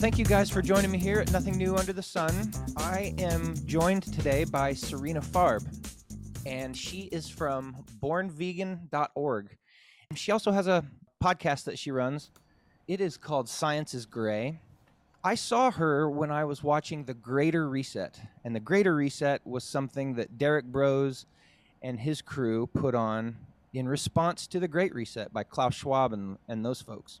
thank you guys for joining me here at Nothing New Under the Sun. I am joined today by Sarina Farb, and she is from bornvegan.org. She also has a podcast that she runs. It is called Science is Grey. I saw her when I was watching The Greater Reset, and The Greater Reset was something that Derek Broze and his crew put on in response to The Great Reset by Klaus Schwab and, and those folks.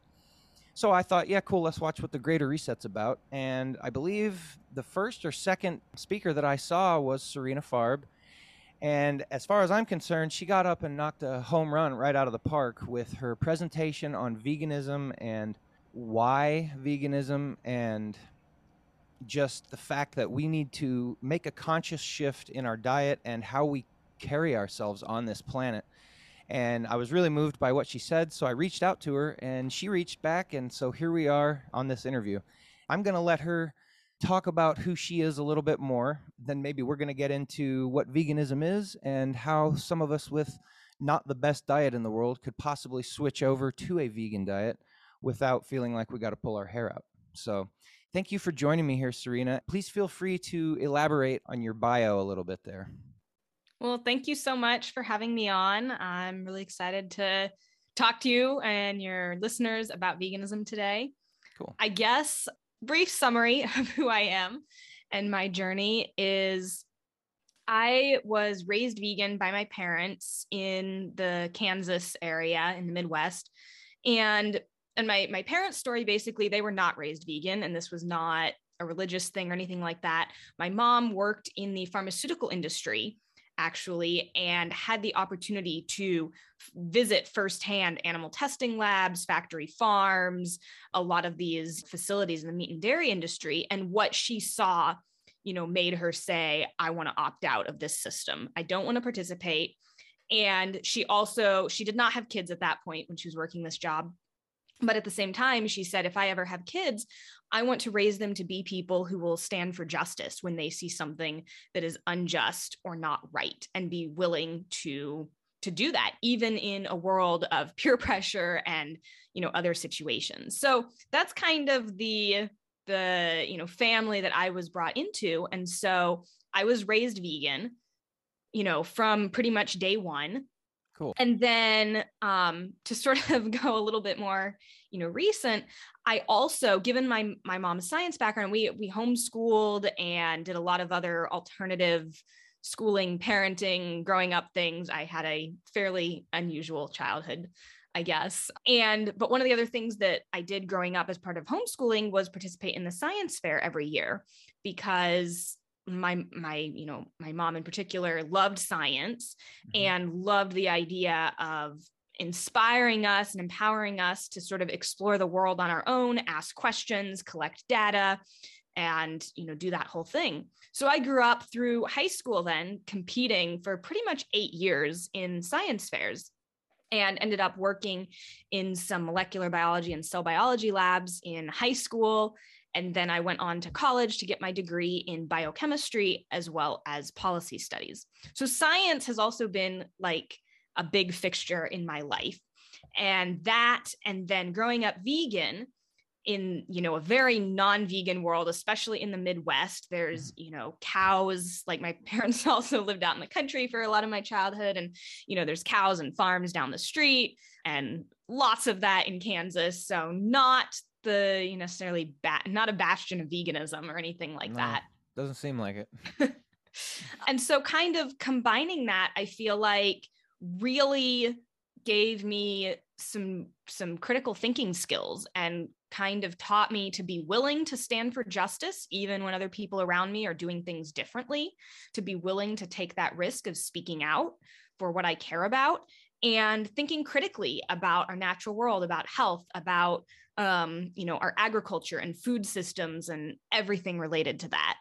So I thought, yeah, cool, let's watch what the Greater Reset's about. And I believe the first or second speaker that I saw was Sarina Farb. And as far as I'm concerned, she got up and knocked a home run right out of the park with her presentation on veganism and why veganism and just the fact that we need to make a conscious shift in our diet and how we carry ourselves on this planet and I was really moved by what she said. So I reached out to her and she reached back. And so here we are on this interview. I'm going to let her talk about who she is a little bit more. Then maybe we're going to get into what veganism is and how some of us with not the best diet in the world could possibly switch over to a vegan diet without feeling like we got to pull our hair out. So, thank you for joining me here, Sarina. Please feel free to elaborate on your bio a little bit there. Well, thank you so much for having me on. I'm really excited to talk to you and your listeners about veganism today. Cool. I guess brief summary of who I am and my journey is I was raised vegan by my parents in the Kansas area in the Midwest. And and my my parents' story basically they were not raised vegan and this was not a religious thing or anything like that. My mom worked in the pharmaceutical industry actually and had the opportunity to visit firsthand animal testing labs, factory farms, a lot of these facilities in the meat and dairy industry. And what she saw, you know, made her say, I want to opt out of this system. I don't want to participate. And she also, she did not have kids at that point when she was working this job. But at the same time, she said, if I ever have kids, I want to raise them to be people who will stand for justice when they see something that is unjust or not right and be willing to to do that even in a world of peer pressure and you know other situations. So that's kind of the the you know family that I was brought into and so I was raised vegan you know from pretty much day 1 Cool. And then um, to sort of go a little bit more, you know, recent, I also, given my my mom's science background, we we homeschooled and did a lot of other alternative schooling, parenting, growing up things. I had a fairly unusual childhood. I guess. And but one of the other things that I did growing up as part of homeschooling was participate in the science fair every year because my my you know my mom in particular loved science mm-hmm. and loved the idea of inspiring us and empowering us to sort of explore the world on our own ask questions collect data and you know do that whole thing so i grew up through high school then competing for pretty much 8 years in science fairs and ended up working in some molecular biology and cell biology labs in high school and then I went on to college to get my degree in biochemistry as well as policy studies. So science has also been like a big fixture in my life. And that, and then growing up vegan, in you know a very non-vegan world especially in the midwest there's mm-hmm. you know cows like my parents also lived out in the country for a lot of my childhood and you know there's cows and farms down the street and lots of that in kansas so not the you know, necessarily ba- not a bastion of veganism or anything like no, that. Doesn't seem like it. and so kind of combining that, I feel like really gave me some some critical thinking skills and kind of taught me to be willing to stand for justice even when other people around me are doing things differently to be willing to take that risk of speaking out for what I care about and thinking critically about our natural world, about health, about um, you know, our agriculture and food systems and everything related to that.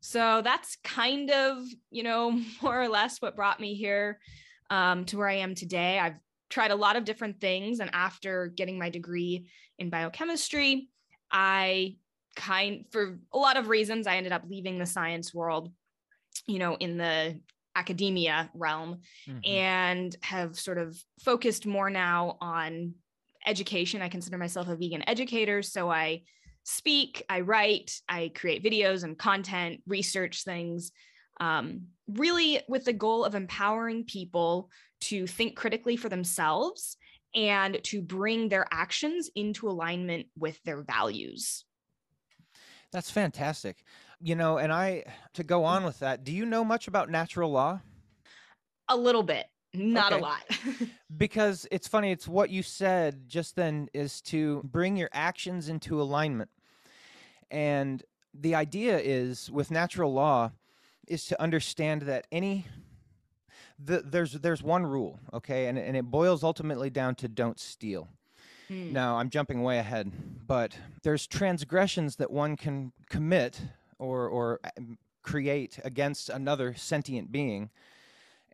So that's kind of, you know, more or less what brought me here um, to where I am today. I've tried a lot of different things. And after getting my degree in biochemistry, I kind, for a lot of reasons, I ended up leaving the science world, you know, in the academia realm mm-hmm. and have sort of focused more now on education. I consider myself a vegan educator. So I speak, I write, I create videos and content, research things, um, really with the goal of empowering people to think critically for themselves and to bring their actions into alignment with their values. That's fantastic. You know, and I, to go on with that, do you know much about natural law? A little bit, not okay. a lot. because it's funny, it's what you said just then is to bring your actions into alignment. And the idea is with natural law is to understand that any the, there's there's one rule, okay, and and it boils ultimately down to don't steal. Hmm. Now I'm jumping way ahead, but there's transgressions that one can commit or or um, create against another sentient being.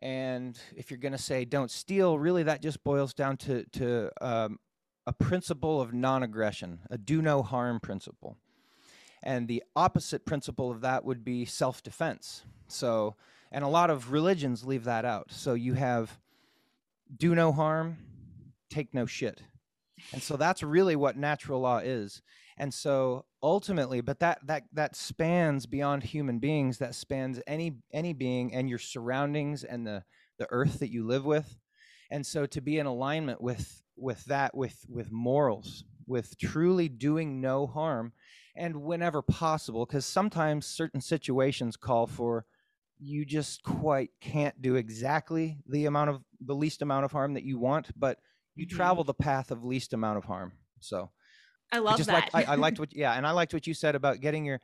And if you're going to say don't steal, really that just boils down to to um, a principle of non-aggression, a do no harm principle. And the opposite principle of that would be self-defense. So and a lot of religions leave that out. So you have do no harm, take no shit. And so that's really what natural law is. And so ultimately, but that that that spans beyond human beings, that spans any any being and your surroundings and the the earth that you live with. And so to be in alignment with with that with with morals, with truly doing no harm and whenever possible because sometimes certain situations call for you just quite can't do exactly the amount of the least amount of harm that you want, but you mm-hmm. travel the path of least amount of harm. So I love I just that. Liked, I, I liked what, yeah, and I liked what you said about getting your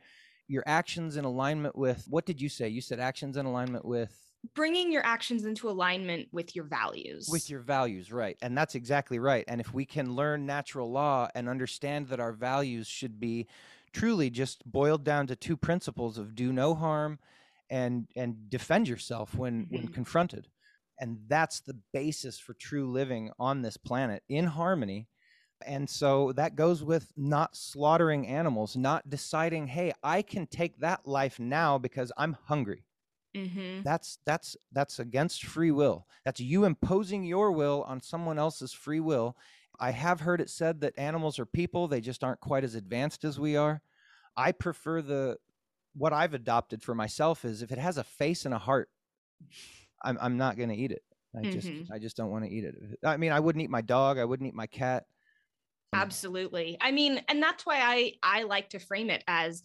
your actions in alignment with. What did you say? You said actions in alignment with bringing your actions into alignment with your values. With your values, right? And that's exactly right. And if we can learn natural law and understand that our values should be truly just boiled down to two principles of do no harm and and defend yourself when when mm-hmm. confronted and that's the basis for true living on this planet in harmony and so that goes with not slaughtering animals not deciding hey i can take that life now because i'm hungry mm-hmm. that's that's that's against free will that's you imposing your will on someone else's free will i have heard it said that animals are people they just aren't quite as advanced as we are i prefer the what I've adopted for myself is if it has a face and a heart, I'm I'm not going to eat it. I mm-hmm. just I just don't want to eat it. I mean, I wouldn't eat my dog. I wouldn't eat my cat. Absolutely. I mean, and that's why I I like to frame it as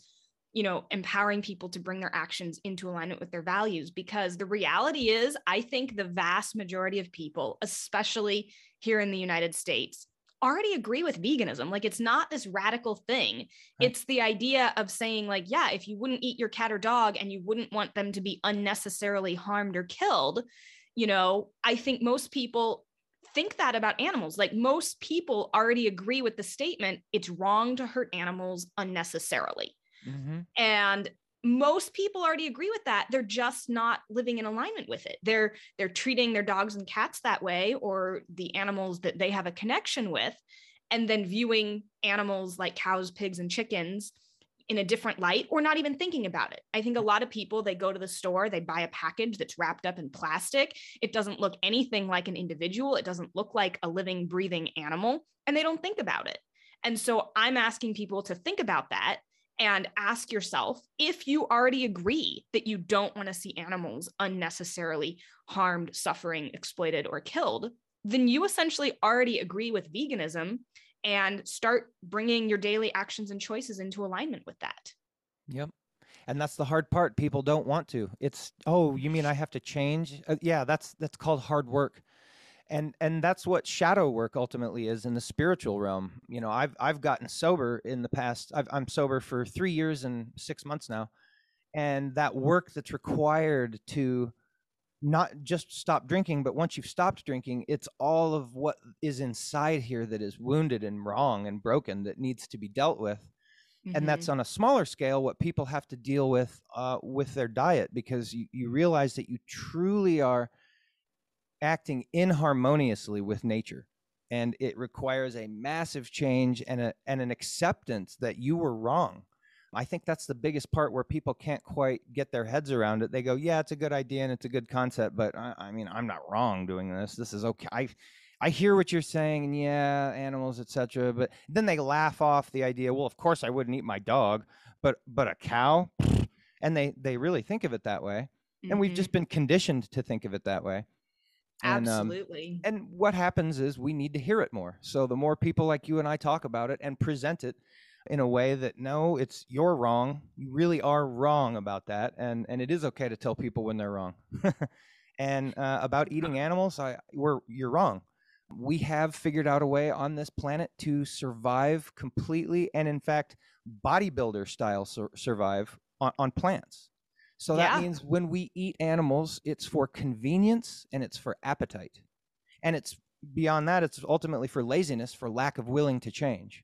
you know empowering people to bring their actions into alignment with their values because the reality is I think the vast majority of people, especially here in the United States, already agree with veganism. Like it's not this radical thing. Right. It's the idea of saying, like, yeah, if you wouldn't eat your cat or dog and you wouldn't want them to be unnecessarily harmed or killed, you know, I think most people think that about animals. Like most people already agree with the statement, it's wrong to hurt animals unnecessarily. Mm-hmm. And most people already agree with that they're just not living in alignment with it they're they're treating their dogs and cats that way or the animals that they have a connection with and then viewing animals like cows pigs and chickens in a different light or not even thinking about it. I think a mm. lot of people they go to the store, they buy a package that's wrapped up in plastic. It doesn't look anything like an individual, it doesn't look like a living breathing animal and they don't think about it. And so I'm asking people to think about that and ask yourself if you already agree that you don't want to see animals unnecessarily harmed, suffering, exploited, or killed, then you essentially already agree with veganism and start bringing your daily actions and choices into alignment with that. Yep. And that's the hard part. People don't want to. It's, oh, you mean I have to change? Uh, yeah, that's that's called hard work and and that's what shadow work ultimately is in the spiritual realm you know i've i've gotten sober in the past i am sober for three years and six months now and that work that's required to not just stop drinking, but once you've stopped drinking, it's all of what is inside here that is wounded and wrong and broken that needs to be dealt with. Mm-hmm. And that's on a smaller scale what people have to deal with uh, with their diet because you, you realize that you truly are acting inharmoniously with nature. And it requires a massive change and, a, and an acceptance that you were wrong I think that's the biggest part where people can't quite get their heads around it. They go, "Yeah, it's a good idea and it's a good concept, but I, I mean, I'm not wrong doing this. This is okay. I, I hear what you're saying, and yeah, animals, etc. But then they laugh off the idea. Well, of course, I wouldn't eat my dog, but but a cow, and they they really think of it that way. Mm-hmm. And we've just mm-hmm. been conditioned to think of it that way. And, Absolutely. Um, and what happens is we need to hear it more. So the more people like you and I talk about it and present it, in a way that no, it's you're wrong. You really are wrong about that, and and it is okay to tell people when they're wrong. and uh, about eating animals, I we're you're wrong. We have figured out a way on this planet to survive completely, and in fact, bodybuilder style sur- survive on, on plants. So that yeah. means when we eat animals, it's for convenience and it's for appetite. And it's beyond that, it's ultimately for laziness, for lack of willing to change.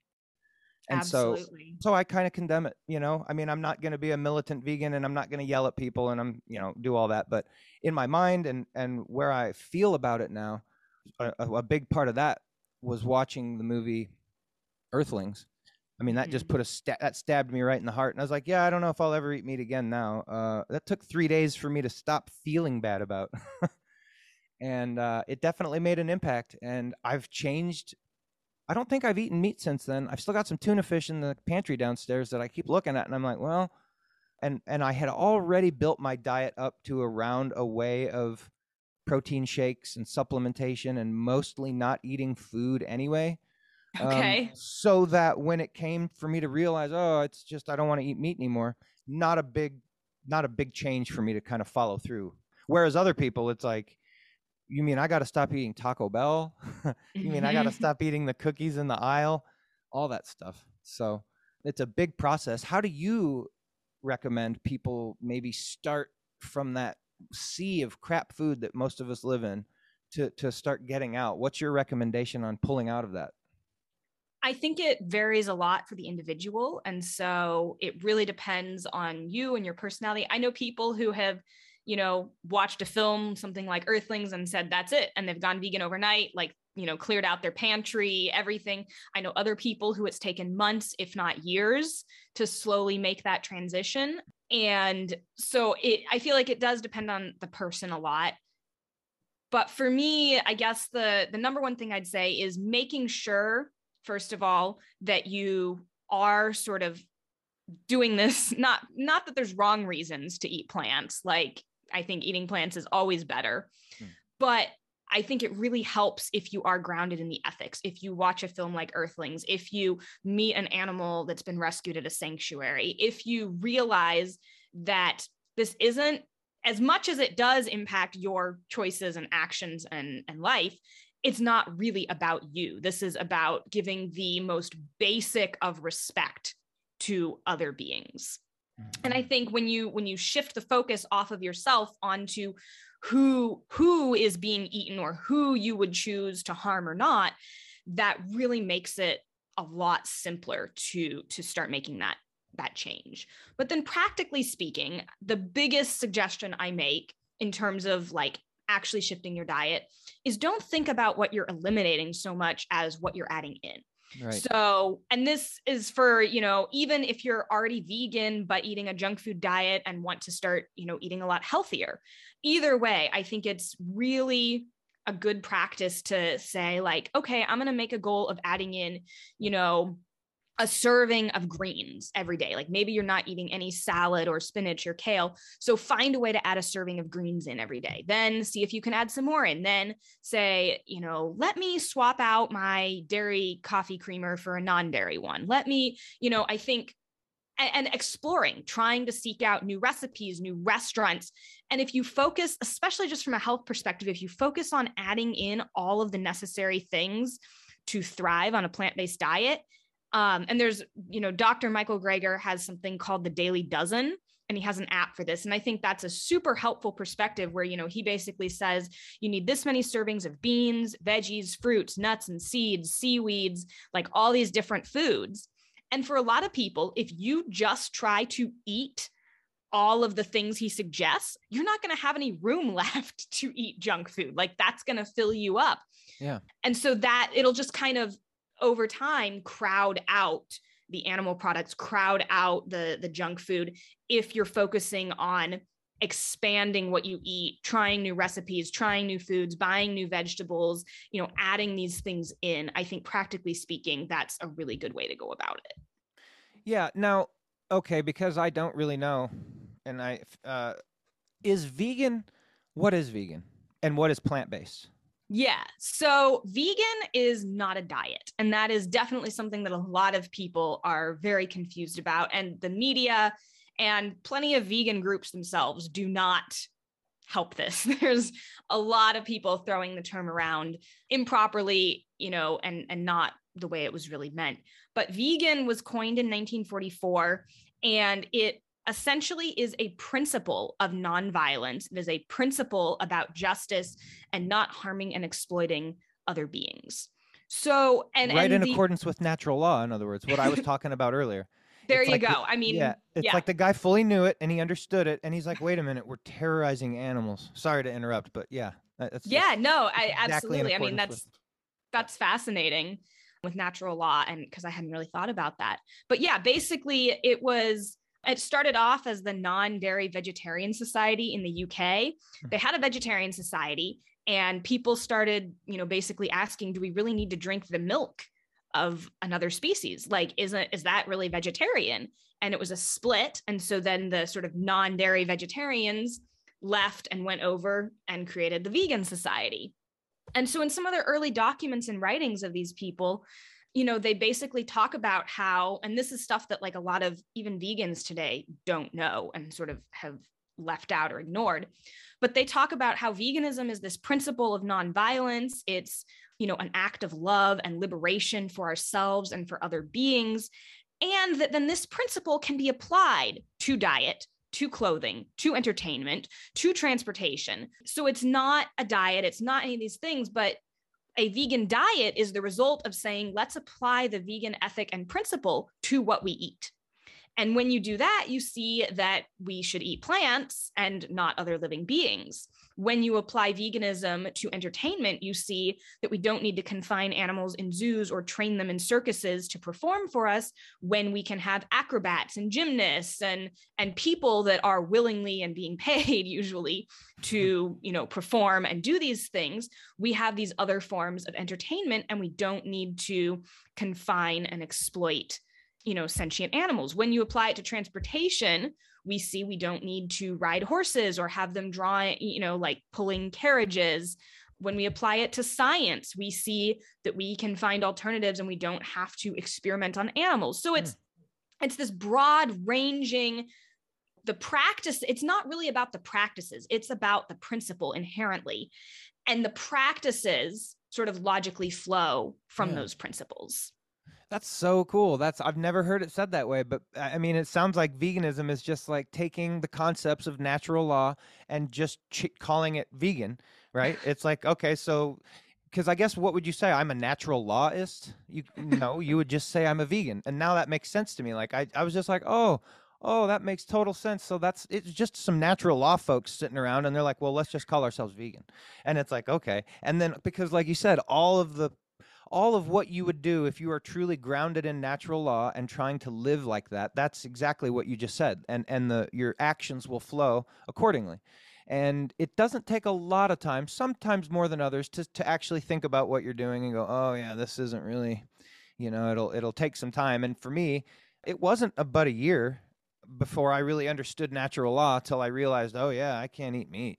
And Absolutely. so so I kind of condemn it, you know. I mean, I'm not going to be a militant vegan and I'm not going to yell at people and I'm, you know, do all that, but in my mind and and where I feel about it now, a, a big part of that was watching the movie Earthlings. I mean, that mm-hmm. just put a sta- that stabbed me right in the heart, and I was like, "Yeah, I don't know if I'll ever eat meat again." Now, uh, that took three days for me to stop feeling bad about, and uh, it definitely made an impact. And I've changed I don't think I've eaten meat since then. I've still got some tuna fish in the pantry downstairs that I keep looking at, and I'm like, well, and and I had already built my diet up to around a way of protein shakes and supplementation, and mostly not eating food anyway. Um, okay. Um, so that when it came for me to realize, oh, it's just I don't want to eat meat anymore. Not a big, not a big change for me to kind of follow through. Whereas other people, it's like, you mean I got to stop eating Taco Bell? you mean I got to stop eating the cookies in the aisle? All that stuff. So it's a big process. How do you recommend people maybe start from that sea of crap food that most of us live in to, to start getting out? What's your recommendation on pulling out of that? I think it varies a lot for the individual. And so it really depends on you and your personality. I know people who have you know, watched a film, something like Earthlings, and said, that's it. And they've gone vegan overnight, like, you know, cleared out their pantry, everything. I know other people who it's taken months, if not years, to slowly make that transition. And so it, I feel like it does depend on the person a lot. But for me, I guess the the number one thing I'd say is making sure, first of all, that you are sort of doing this not not that there's wrong reasons to eat plants like I think eating plants is always better. Mm. But I think it really helps if you are grounded in the ethics. If you watch a film like Earthlings, if you meet an animal that's been rescued at a sanctuary, if you realize that this isn't as much as it does impact your choices and actions and, and life, it's not really about you. This is about giving the most basic of respect to other beings and i mm-hmm. think when you when you shift the focus off of yourself onto who who is being eaten or who you would choose to harm or not that really makes it a lot simpler to to start making that that change but then practically speaking the biggest suggestion i make in terms of like actually shifting your diet is don't think about what you're eliminating so much as what you're adding in Right. So, and this is for, you know, even if you're already vegan, but eating a junk food diet and want to start, you know, eating a lot healthier. Either way, I think it's really a good practice to say, like, okay, I'm going to make a goal of adding in, you know, a serving of greens every day. Like maybe you're not eating any salad or spinach or kale. So find a way to add a serving of greens in every day. Then see if you can add some more in. Then say, you know, let me swap out my dairy coffee creamer for a non dairy one. Let me, you know, I think. And, and exploring, trying to seek out new recipes, new restaurants. And if you focus, especially just from a health perspective, if you focus on adding in all of the necessary things to thrive on a plant based diet, um, and there's, you know, Dr. Michael Greger has something called the Daily Dozen, and he has an app for this. And i think that's a super helpful perspective where you know he basically says you need this many servings of beans veggies fruits nuts and seeds seaweeds like all these different foods. And for a lot of people if you just try to eat all of the things he suggests you're not going to have any room left to eat junk food. Like that's going to fill you up. Yeah. And so that it'll just kind of over time crowd out the animal products crowd out the the junk food if you're focusing on expanding what you eat trying new recipes trying new foods buying new vegetables you know adding these things in. I think practically speaking that's a really good way to go about it. Yeah now okay because i don't really know and i uh is vegan what is vegan? And what is plant-based yeah. So vegan is not a diet. And that is definitely something that a lot of people are very confused about. And the media and plenty of vegan groups themselves do not help this. There's a lot of people throwing the term around improperly, you know, and, and not the way it was really meant. But vegan was coined in 1944 and it essentially is a principle of nonviolence. It is a principle about justice and not harming and exploiting other beings. So, and right and in the, accordance with natural law, in other words, what I was talking about earlier. There It's you like go. the- I mean, yeah, it's yeah. like the guy fully knew it and he understood it, and he's like, "Wait a minute, we're terrorizing animals." Sorry to interrupt, but yeah, that's yeah, no, I exactly absolutely. I mean, that's with- that's fascinating with natural law and because I hadn't really thought about that. But yeah, basically it was it started off as the non-dairy vegetarian society in the UK. Hmm. They had a vegetarian society and people started, you know, basically asking do we really need to drink the milk of another species? Like isn't is that really vegetarian? And it was a split and so then the sort of non-dairy vegetarians left and went over and created the vegan society. And so, in some of the early documents and writings of these people, you know, they basically talk about how, and this is stuff that like a lot of even vegans today don't know and sort of have left out or ignored. But they talk about how veganism is this principle of nonviolence. It's, you know, an act of love and liberation for ourselves and for other beings. And that then this principle can be applied to diet, to clothing, to entertainment, to transportation. So it's not a diet, it's not any of these things, but a vegan diet is the result of saying, let's apply the vegan ethic and principle to what we eat. And when you do that, you see that we should eat plants and not other living beings. When you apply veganism to entertainment, you see that we don't need to confine animals in zoos or train them in circuses to perform for us when we can have acrobats and gymnasts and and people that are willingly and being paid usually to, you know, perform and do these things. We have these other forms of entertainment and we don't need to confine and exploit you know sentient animals. When you apply it to transportation we see we don't need to ride horses or have them draw you know like pulling carriages. When we apply it to science we see that we can find alternatives and we don't have to experiment on animals. So it's hmm. it's this broad ranging the practice it's not really about the practices it's about the principle inherently. And the practices sort of logically flow from Yeah. those principles That's so cool. That's I've never heard it said that way, but I mean, it sounds like veganism is just like taking the concepts of natural law and just ch- calling it vegan, right? it's like okay, so because I guess what would you say? I'm a natural lawist. You no, you would just say I'm a vegan, and now that makes sense to me. Like I, I was just like, oh, oh, that makes total sense. So that's it's just some natural law folks sitting around, and they're like, well, let's just call ourselves vegan, and it's like okay, and then because like you said, all of the all of what you would do if you are truly grounded in natural law and trying to live like that that's exactly what you just said and and the your actions will flow accordingly. And it doesn't take a lot of time sometimes more than others to to actually think about what you're doing and go oh yeah this isn't really you know it'll it'll take some time. And for me it wasn't about a year before i really understood natural law till i realized oh yeah i can't eat meat.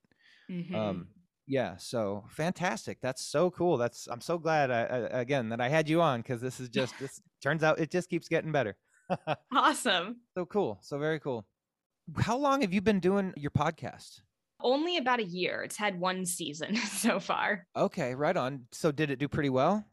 Mhm. um yeah so fantastic that's so cool that's i'm so glad I, I, again that i had you on because this is just this turns out it just keeps getting better awesome so cool so very cool how long have you been doing your podcast only about a year. It's had one season so far. okay right on so did it do pretty well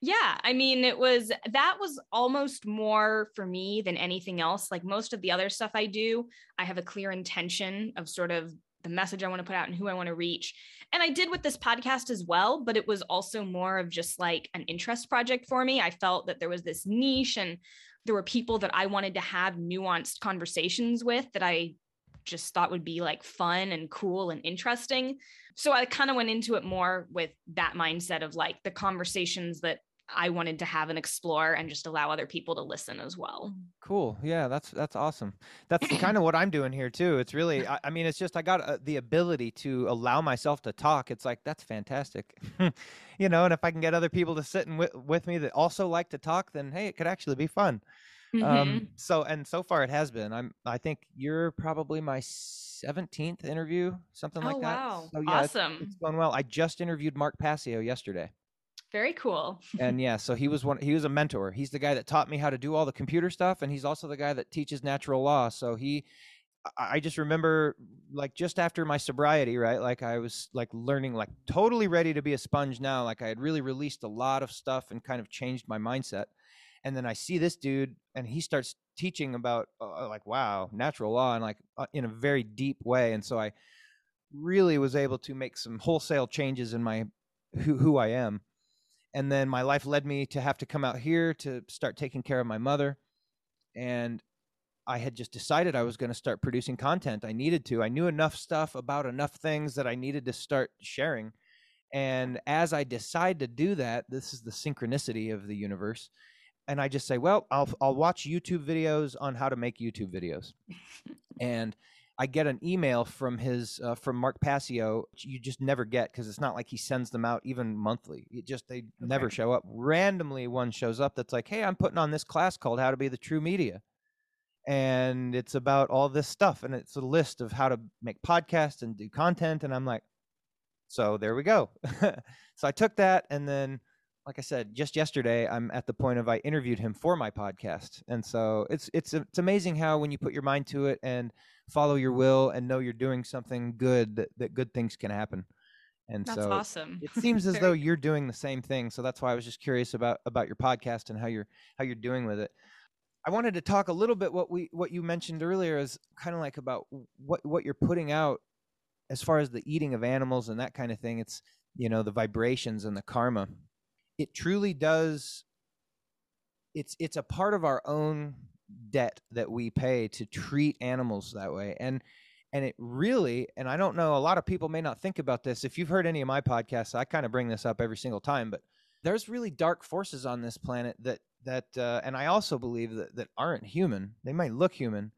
Yeah, I mean, it was that was almost more for me than anything else. Like most of the other stuff I do, I have a clear intention of sort of the message I want to put out and who I want to reach. And I did with this podcast as well, but it was also more of just like an interest project for me. I felt that there was this niche and there were people that I wanted to have nuanced conversations with that I just thought would be like fun and cool and interesting. So I kind of went into it more with that mindset of like the conversations that I wanted to have and explore and just allow other people to listen as well. Cool. Yeah, that's that's awesome. That's kind of what I'm doing here too. It's really I, I mean it's just I got uh, the ability to allow myself to talk. It's like that's fantastic. you know, and if I can get other people to sit and with, with me that also like to talk, then hey, it could actually be fun. Um, mm-hmm. Um so and so far it has been. I'm I think you're probably my 17th interview, something oh, like that. Wow. So, yeah, awesome. It's, it's going well. I just interviewed Mark Passio yesterday. Very cool. and yeah, so he was one. He was a mentor. He's the guy that taught me how to do all the computer stuff, and he's also the guy that teaches natural law. So he, I just remember like just after my sobriety, right? Like I was like learning, like totally ready to be a sponge now. Like I had really released a lot of stuff and kind of changed my mindset. And then I see this dude, and he starts teaching about uh, like wow, natural law, and like uh, in a very deep way. And so I really was able to make some wholesale changes in my who who I am and then my life led me to have to come out here to start taking care of my mother. And i had just decided i was going to start producing content. I needed to. I knew enough stuff about enough things that i needed to start sharing. And as i decide to do that this is the synchronicity of the universe. And i just say well i'll i'll watch youtube videos on how to make youtube videos. And I get an email from his uh, from Mark Passio. You just never get because it's not like he sends them out even monthly. It just they okay. never show up. Randomly, one shows up that's like, "Hey, I'm putting on this class called How to Be the True Media," and it's about all this stuff, and it's a list of how to make podcasts and do content. And I'm like, so there we go. so I took that, and then like I said, just yesterday, I'm at the point of I interviewed him for my podcast, and so it's it's it's amazing how when you put your mind to it and follow your will and know you're doing something good, that, that good things can happen. And that's so awesome. It seems as though you're doing the same thing. So that's why I was just curious about about your podcast and how you're how you're doing with it. I wanted to talk a little bit what we what you mentioned earlier is kind of like about what what you're putting out as far as the eating of animals and that kind of thing. It's you know the vibrations and the karma it truly does it's it's a part of our own debt that we pay to treat animals that way. And and it really and i don't know a lot of people may not think about this. If you've heard any of my podcasts i kind of bring this up every single time but there's really dark forces on this planet that that uh, and i also believe that that aren't human. They might look human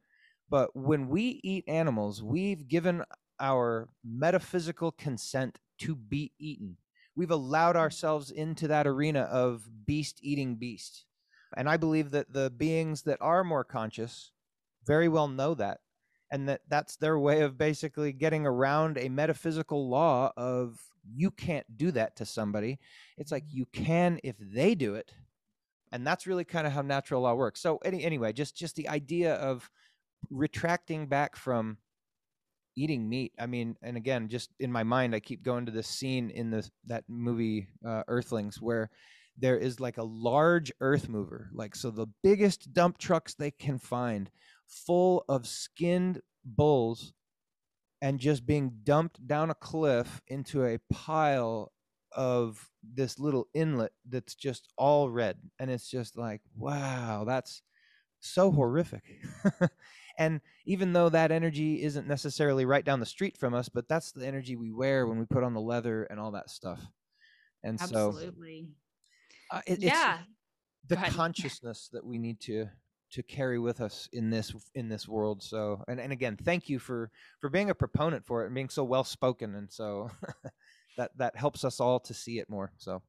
but when we eat animals we've given our metaphysical consent to be eaten we've allowed mm. ourselves into that arena of beast eating beast. And I believe that the beings that are more conscious very well know that and that that's their way of basically getting around a metaphysical law of you can't do that to somebody. It's like you can if they do it. And that's really kind of how natural law works. So any, anyway, just just the idea of retracting back from eating meat. I mean, and again, just in my mind, I keep going to this scene in the that movie uh, Earthlings where there is like a large earth mover, like so the biggest dump trucks they can find, full of skinned bulls, and just being dumped down a cliff into a pile of this little inlet that's just all red, and it's just like, wow, that's so horrific. And even though that energy isn't necessarily right down the street from us, but that's the energy we wear when we put on the leather and all that stuff. And Absolutely. so, uh, it, yeah, the consciousness that we need to to carry with us in this in this world. So, and and again, thank you for for being a proponent for it and being so well spoken, and so that that helps us all to see it more. So.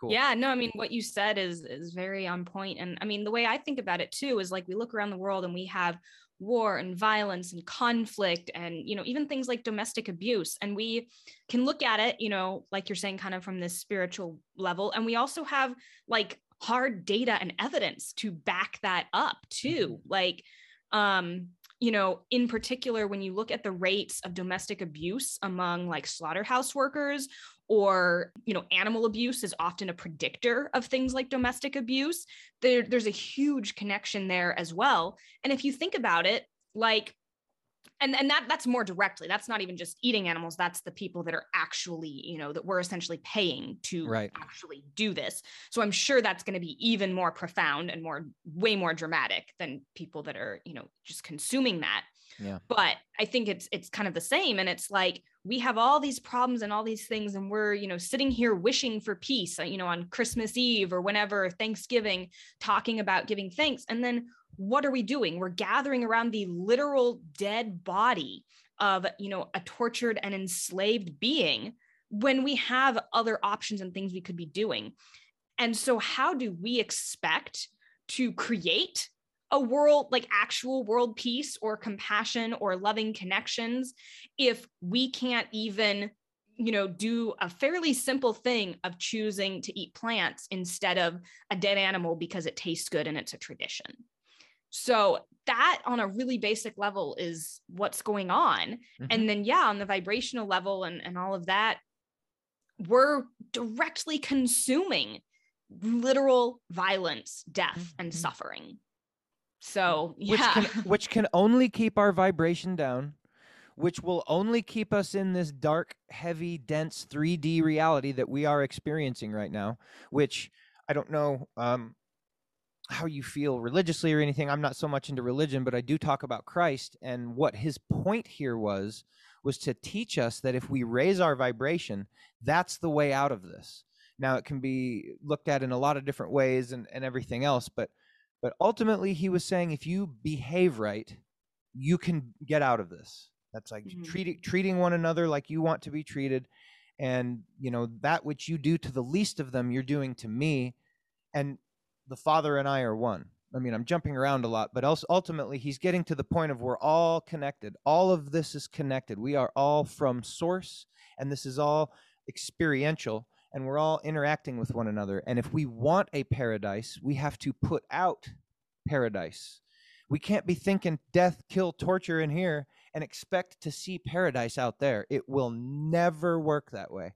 Cool. Yeah, no, I mean what you said is is very on. And I mean the way I think about it too is like we look around the world and we have war and violence and conflict and you know even things like domestic abuse and we can look at it you know like you're saying kind of from this spiritual level and we also have like hard data and evidence to back that up too mm-hmm. like um you know in particular when you look at the rates of domestic abuse among like slaughterhouse workers or you know animal abuse is often a predictor of things like domestic abuse. There, there's a huge connection there as well. And if you think about it like and and that that's more directly that's not even just eating animals that's the people that are actually you know that we're essentially paying to right. actually do this. So i'm sure that's going to be even more profound and more way more dramatic than people that are you know just consuming that. Yeah. But i think it's it's kind of the same. And it's like we have all these problems and all these things and we're you know sitting here wishing for peace uh, you know on christmas eve or whenever thanksgiving talking about giving thanks and then what are we doing? We're gathering around the literal dead body of, you know, a tortured and enslaved being when we have other options and things we could be doing. And so, how do we expect to create a world like actual world peace or compassion or loving connections if we can't even you know do a fairly simple thing of choosing to eat plants instead of a dead animal because it tastes good and it's a tradition so that on a really basic level is what's going on. Mm-hmm. And then, yeah, on the vibrational level and, and all of that, we're directly consuming literal violence, death, mm-hmm. and suffering. So, yeah. Which can, which can only keep our vibration down, which will only keep us in this dark, heavy, dense 3D reality that we are experiencing right now, which I don't know. Um, how you feel religiously or anything. I'm not so much into religion, but I do talk about Christ and what his point here was was to teach us that if we raise our vibration, that's the way out of this. Now it can be looked at in a lot of different ways and, and everything else, but but ultimately he was saying if you behave right, you can get out of this. That's like mm-hmm. treating treating one another like you want to be treated. And you know, that which you do to the least of them, you're doing to me. And the Father and I are one. I mean, I'm jumping around a lot, but also ultimately, he's getting to the point of we're all connected. All of this is connected. We are all from source, and this is all experiential, and we're all interacting with one another. And if we want a paradise, we have to put out paradise. We can't be thinking death, kill, torture in here and expect to see paradise out there. It will never work that way.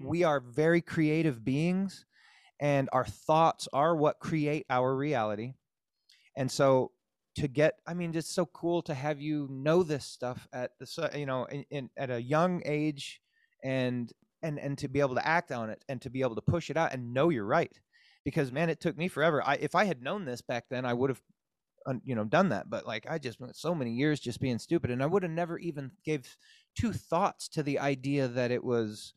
We are very creative beings and our thoughts are what create our reality and so to get i mean it's so cool to have you know this stuff at the you know in, in, at a young age and and and to be able to act on it and to be able to push it out and know you're right because man it took me forever i if i had known this back then i would have you know done that but like i just went so many years just being stupid and i would have never even gave two thoughts to the idea that it was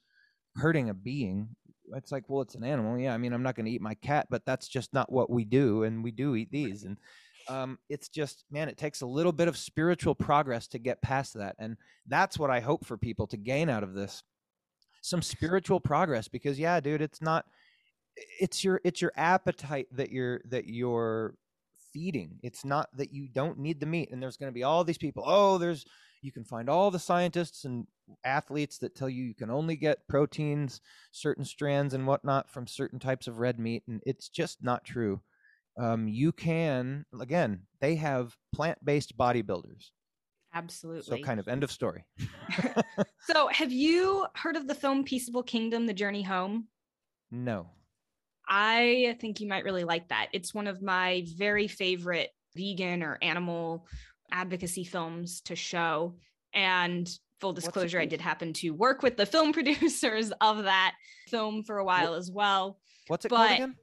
hurting a being it's like, well, it's an animal. Yeah, I mean, I'm not going to eat my cat, but that's just not what we do, and we do eat these. And um, it's just, man, it takes a little bit of spiritual progress to get past that, and that's what I hope for people to gain out of this, some spiritual progress. Because yeah, dude, it's not, it's your it's your appetite that you're that you're feeding. It's not that you don't need the meat, and there's going to be all these people. Oh, there's you can find all the scientists and athletes that tell you you can only get proteins, certain strands and whatnot from certain types of red meat, and it's just not true. Um, you can again, they have plant-based bodybuilders. Absolutely. So kind of end of story. so have you heard of the film Peaceable Kingdom: The Journey Home? No. I think you might really like that. It's one of my very favorite vegan or animal advocacy films to show. And full disclosure, I did happen to work with the film producers of that film for a while what, as well. What's it but called again?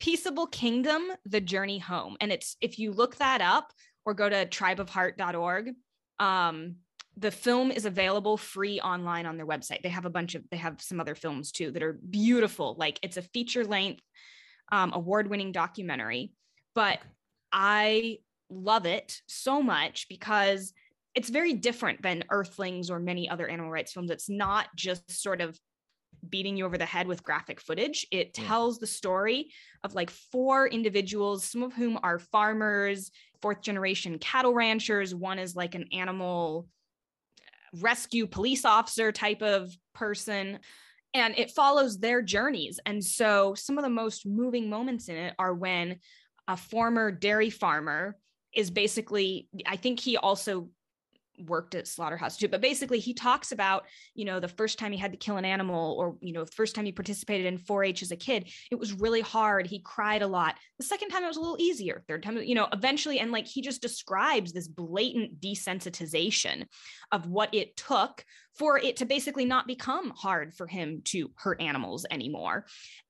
Peaceable Kingdom, The Journey Home. And it's if you look that up or go to tribeofheart.org, um, the film is available free online on their website. They have a bunch of they have some other films too that are beautiful. Like it's a feature length um, award-winning documentary. But I love it so much because it's very different than Earthlings or many other animal rights films. It's not just sort of beating you over the head with graphic footage. It tells the story of like four individuals, some of whom are farmers, fourth generation cattle ranchers. One is like an animal rescue police officer type of person. And it follows their journeys. And so some of the most moving moments in it are when a former dairy farmer is basically, I think he also worked at slaughterhouse too but basically he talks about you know the first time he had to kill an animal or you know the first time he participated in 4-h as a kid it was really hard he cried a lot the second time it was a little easier third time you know eventually and like he just describes this blatant desensitization of what it took for it to basically not become hard for him to hurt animals anymore.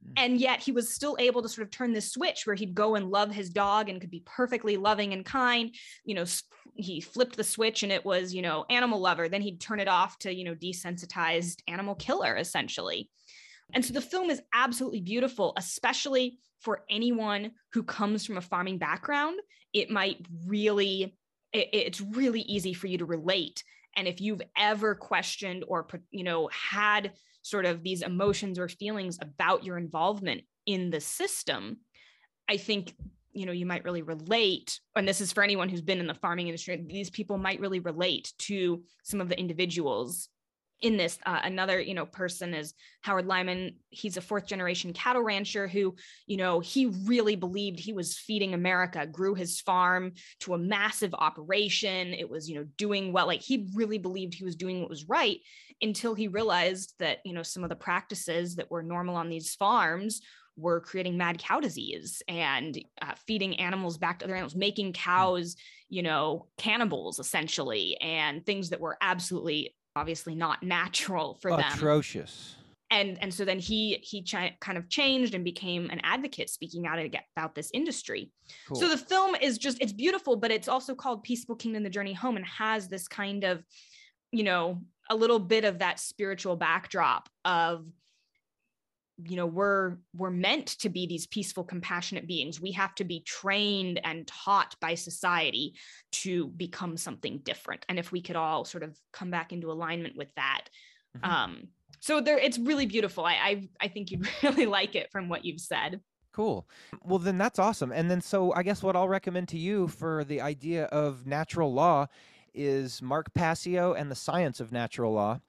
Mm. And yet he was still able to sort of turn this switch where he'd go and love his dog and could be perfectly loving and kind. You know, he flipped the switch and it was, you know, animal lover. Then he'd turn it off to, you know, desensitized animal killer, essentially. And so the film is absolutely beautiful, especially for anyone who comes from a farming background. It might really, it, it's really easy for you to relate and if you've ever questioned or you know had sort of these emotions or feelings about your involvement in the system i think you know you might really relate and this is for anyone who's been in the farming industry these people might really relate to some of the individuals in this. Uh, another you know person is howard lyman. He's a fourth generation cattle rancher who you know he really believed he was feeding america grew his farm to a massive operation. It was you know doing well. Like he really believed he was doing what was right until he realized that you know some of the practices that were normal on these farms were creating mad cow disease and uh, feeding animals back to other animals, making hmm. cows, you know, cannibals essentially, and things that were absolutely obviously not natural for Atrocious. them. Atrocious. And and so then he he kind of changed and became an advocate speaking out about this industry. Cool. So the film is just it's beautiful, but it's also called Peaceful Kingdom: The Journey Home, and has this kind of, you know, a little bit of that spiritual backdrop of you know we're we're meant to be these peaceful compassionate beings we have to be trained and taught by society to become something different and if we could all sort of come back into alignment with that mm-hmm. um so there it's really beautiful I, I i think you'd really like it from what you've said Cool. Well, then that's awesome. And then, so I guess what I'll recommend to you for the idea of natural law is Mark Passio and the Science of Natural Law.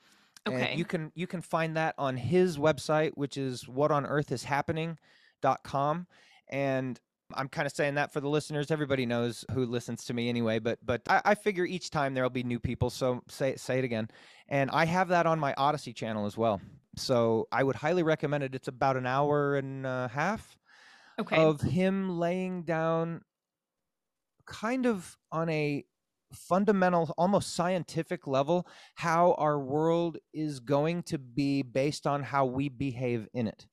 Okay. And you can you can find that on his website, which is whatonearthishappening.com. And I'm kind of saying that for the listeners. Everybody knows who listens to me anyway, but but I, I, figure each time there'll be new people. So say say it again. And I have that on my Odysee channel as well. So I would highly recommend it. It's about an hour and a half okay. of him laying down kind of on a fundamental, almost scientific level, how our world is going to be based on how we behave in it.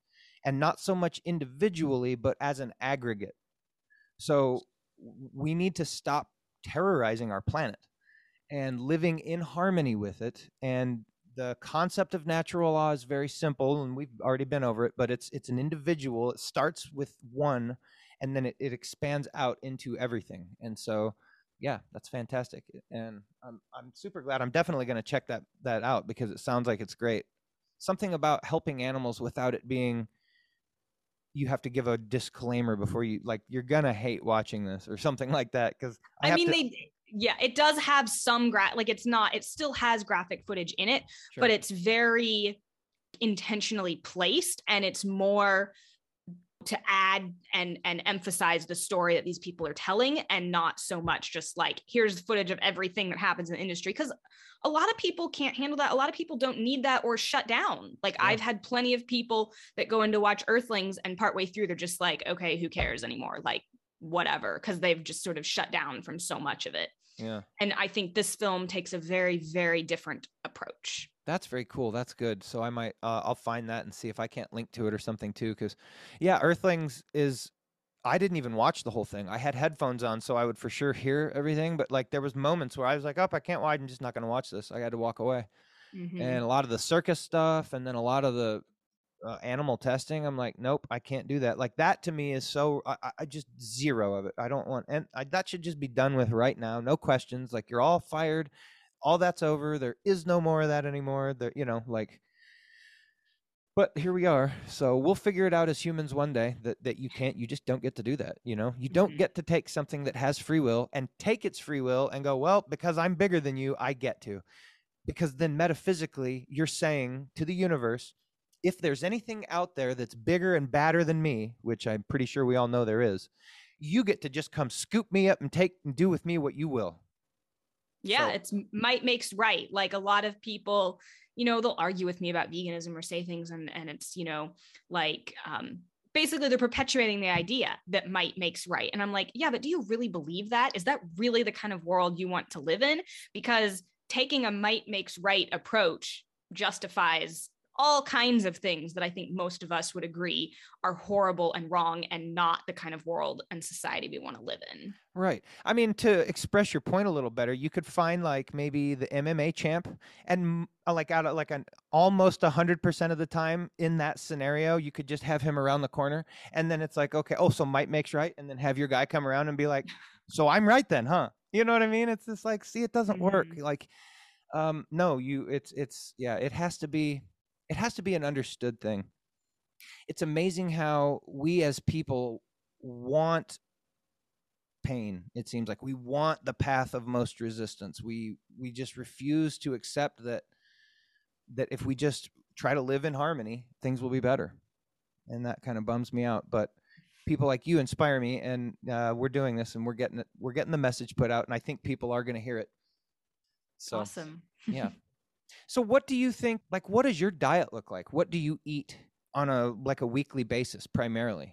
And not so much individually, but as an aggregate. So we need to stop terrorizing our planet and living in harmony with it. And the concept of natural law is very simple, and we've already been over it, but it's it's an individual. It starts with one and then it, it expands out into everything. And so yeah, that's fantastic, and I'm I'm super glad. I'm definitely going to check that that out because it sounds like it's great. Something about helping animals without it being you have to give a disclaimer before you like you're gonna hate watching this or something like that because I, I mean to, they yeah it does have some gra- like it's not it still has graphic footage in it sure. but it's very intentionally placed and it's more to add and and emphasize the story that these people are telling and not so much just like here's footage of everything that happens in the industry. Because a lot of people can't handle that. A lot of people don't need that or shut down. Like yeah. i've had plenty of people that go in to watch earthlings and partway through they're just like okay who cares anymore? Like whatever because they've just sort of shut down from so much of it. Yeah. And i think this film takes a very very different approach that's very cool. That's good. So I might uh, I'll find that and see if I can't link to it or something too. Because yeah, Earthlings is I didn't even watch the whole thing. I had headphones on, so I would for sure hear everything. But like there was moments where I was like, "Up, oh, I can't watch. I'm just not going to watch this." I had to walk away. Mm-hmm. And a lot of the circus stuff, and then a lot of the uh, animal testing, I'm like, "Nope, I can't do that." Like that to me is so. I, I just zero of it. I don't want, and I, that should just be done with right now. No questions. Like you're all fired all that's over. There is no more of that anymore. There, you know, like. But here we are. So we'll figure it out as humans one day that, that you can't, you just don't get to do that. You know, you don't mm-hmm. get to take something that has free will and take its free will and go, well, because I'm bigger than you, I get to. Because then metaphysically, you're saying to the universe, if there's anything out there that's bigger and badder than me, which I'm pretty sure we all know there is, you get to just come scoop me up and take and do with me what you will Yeah, So- it's might makes right. Like a lot of people, you know, they'll argue with me about veganism or say things and and it's, you know, like um basically they're perpetuating the idea that might makes right. And I'm like, yeah, but do you really believe that? Is that really the kind of world you want to live in? Because taking a might makes right approach justifies all kinds of things that I think most of us would agree are horrible and wrong and not the kind of world and society we want to live in. Right. I mean, to express your point a little better, you could find like maybe the MMA champ, and uh, like out of like an almost a hundred percent of the time in that scenario, you could just have him around the corner, and then it's like, okay, oh, so might makes right, and then have your guy come around and be like, so I'm right then, huh? You know what I mean? It's just like, see, it doesn't work. Mhm. Like, um, no, you, it's, it's, yeah, it has to be, it has to be an understood thing. It's amazing how we as people want pain it seems like. We want the path of most resistance. We we just refuse to accept that that if we just try to live in harmony things will be better. And that kind of bums me out but people like you inspire me and uh, we're doing this and we're getting it we're getting the message put out and i think people are going to hear it. So awesome. yeah so what do you think like what does your diet look like what do you eat on a like a weekly basis primarily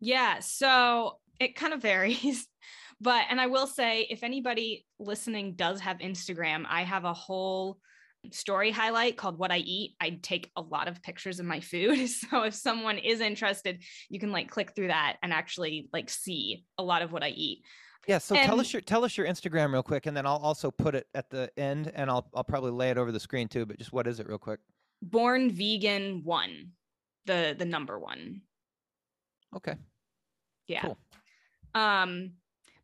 Yeah, so it kind of varies. But, and I will say, if anybody listening does have Instagram, I have a whole story highlight called What I Eat. I take a lot of pictures of my food. So if someone is interested, you can like click through that and actually like see a lot of what I eat. Yeah, so tell us your tell us your Instagram real quick, and then I'll also put it at the end, and I'll I'll probably lay it over the screen too. But just what is it, real quick? Born vegan one, the the number one. Okay. yeah Cool. um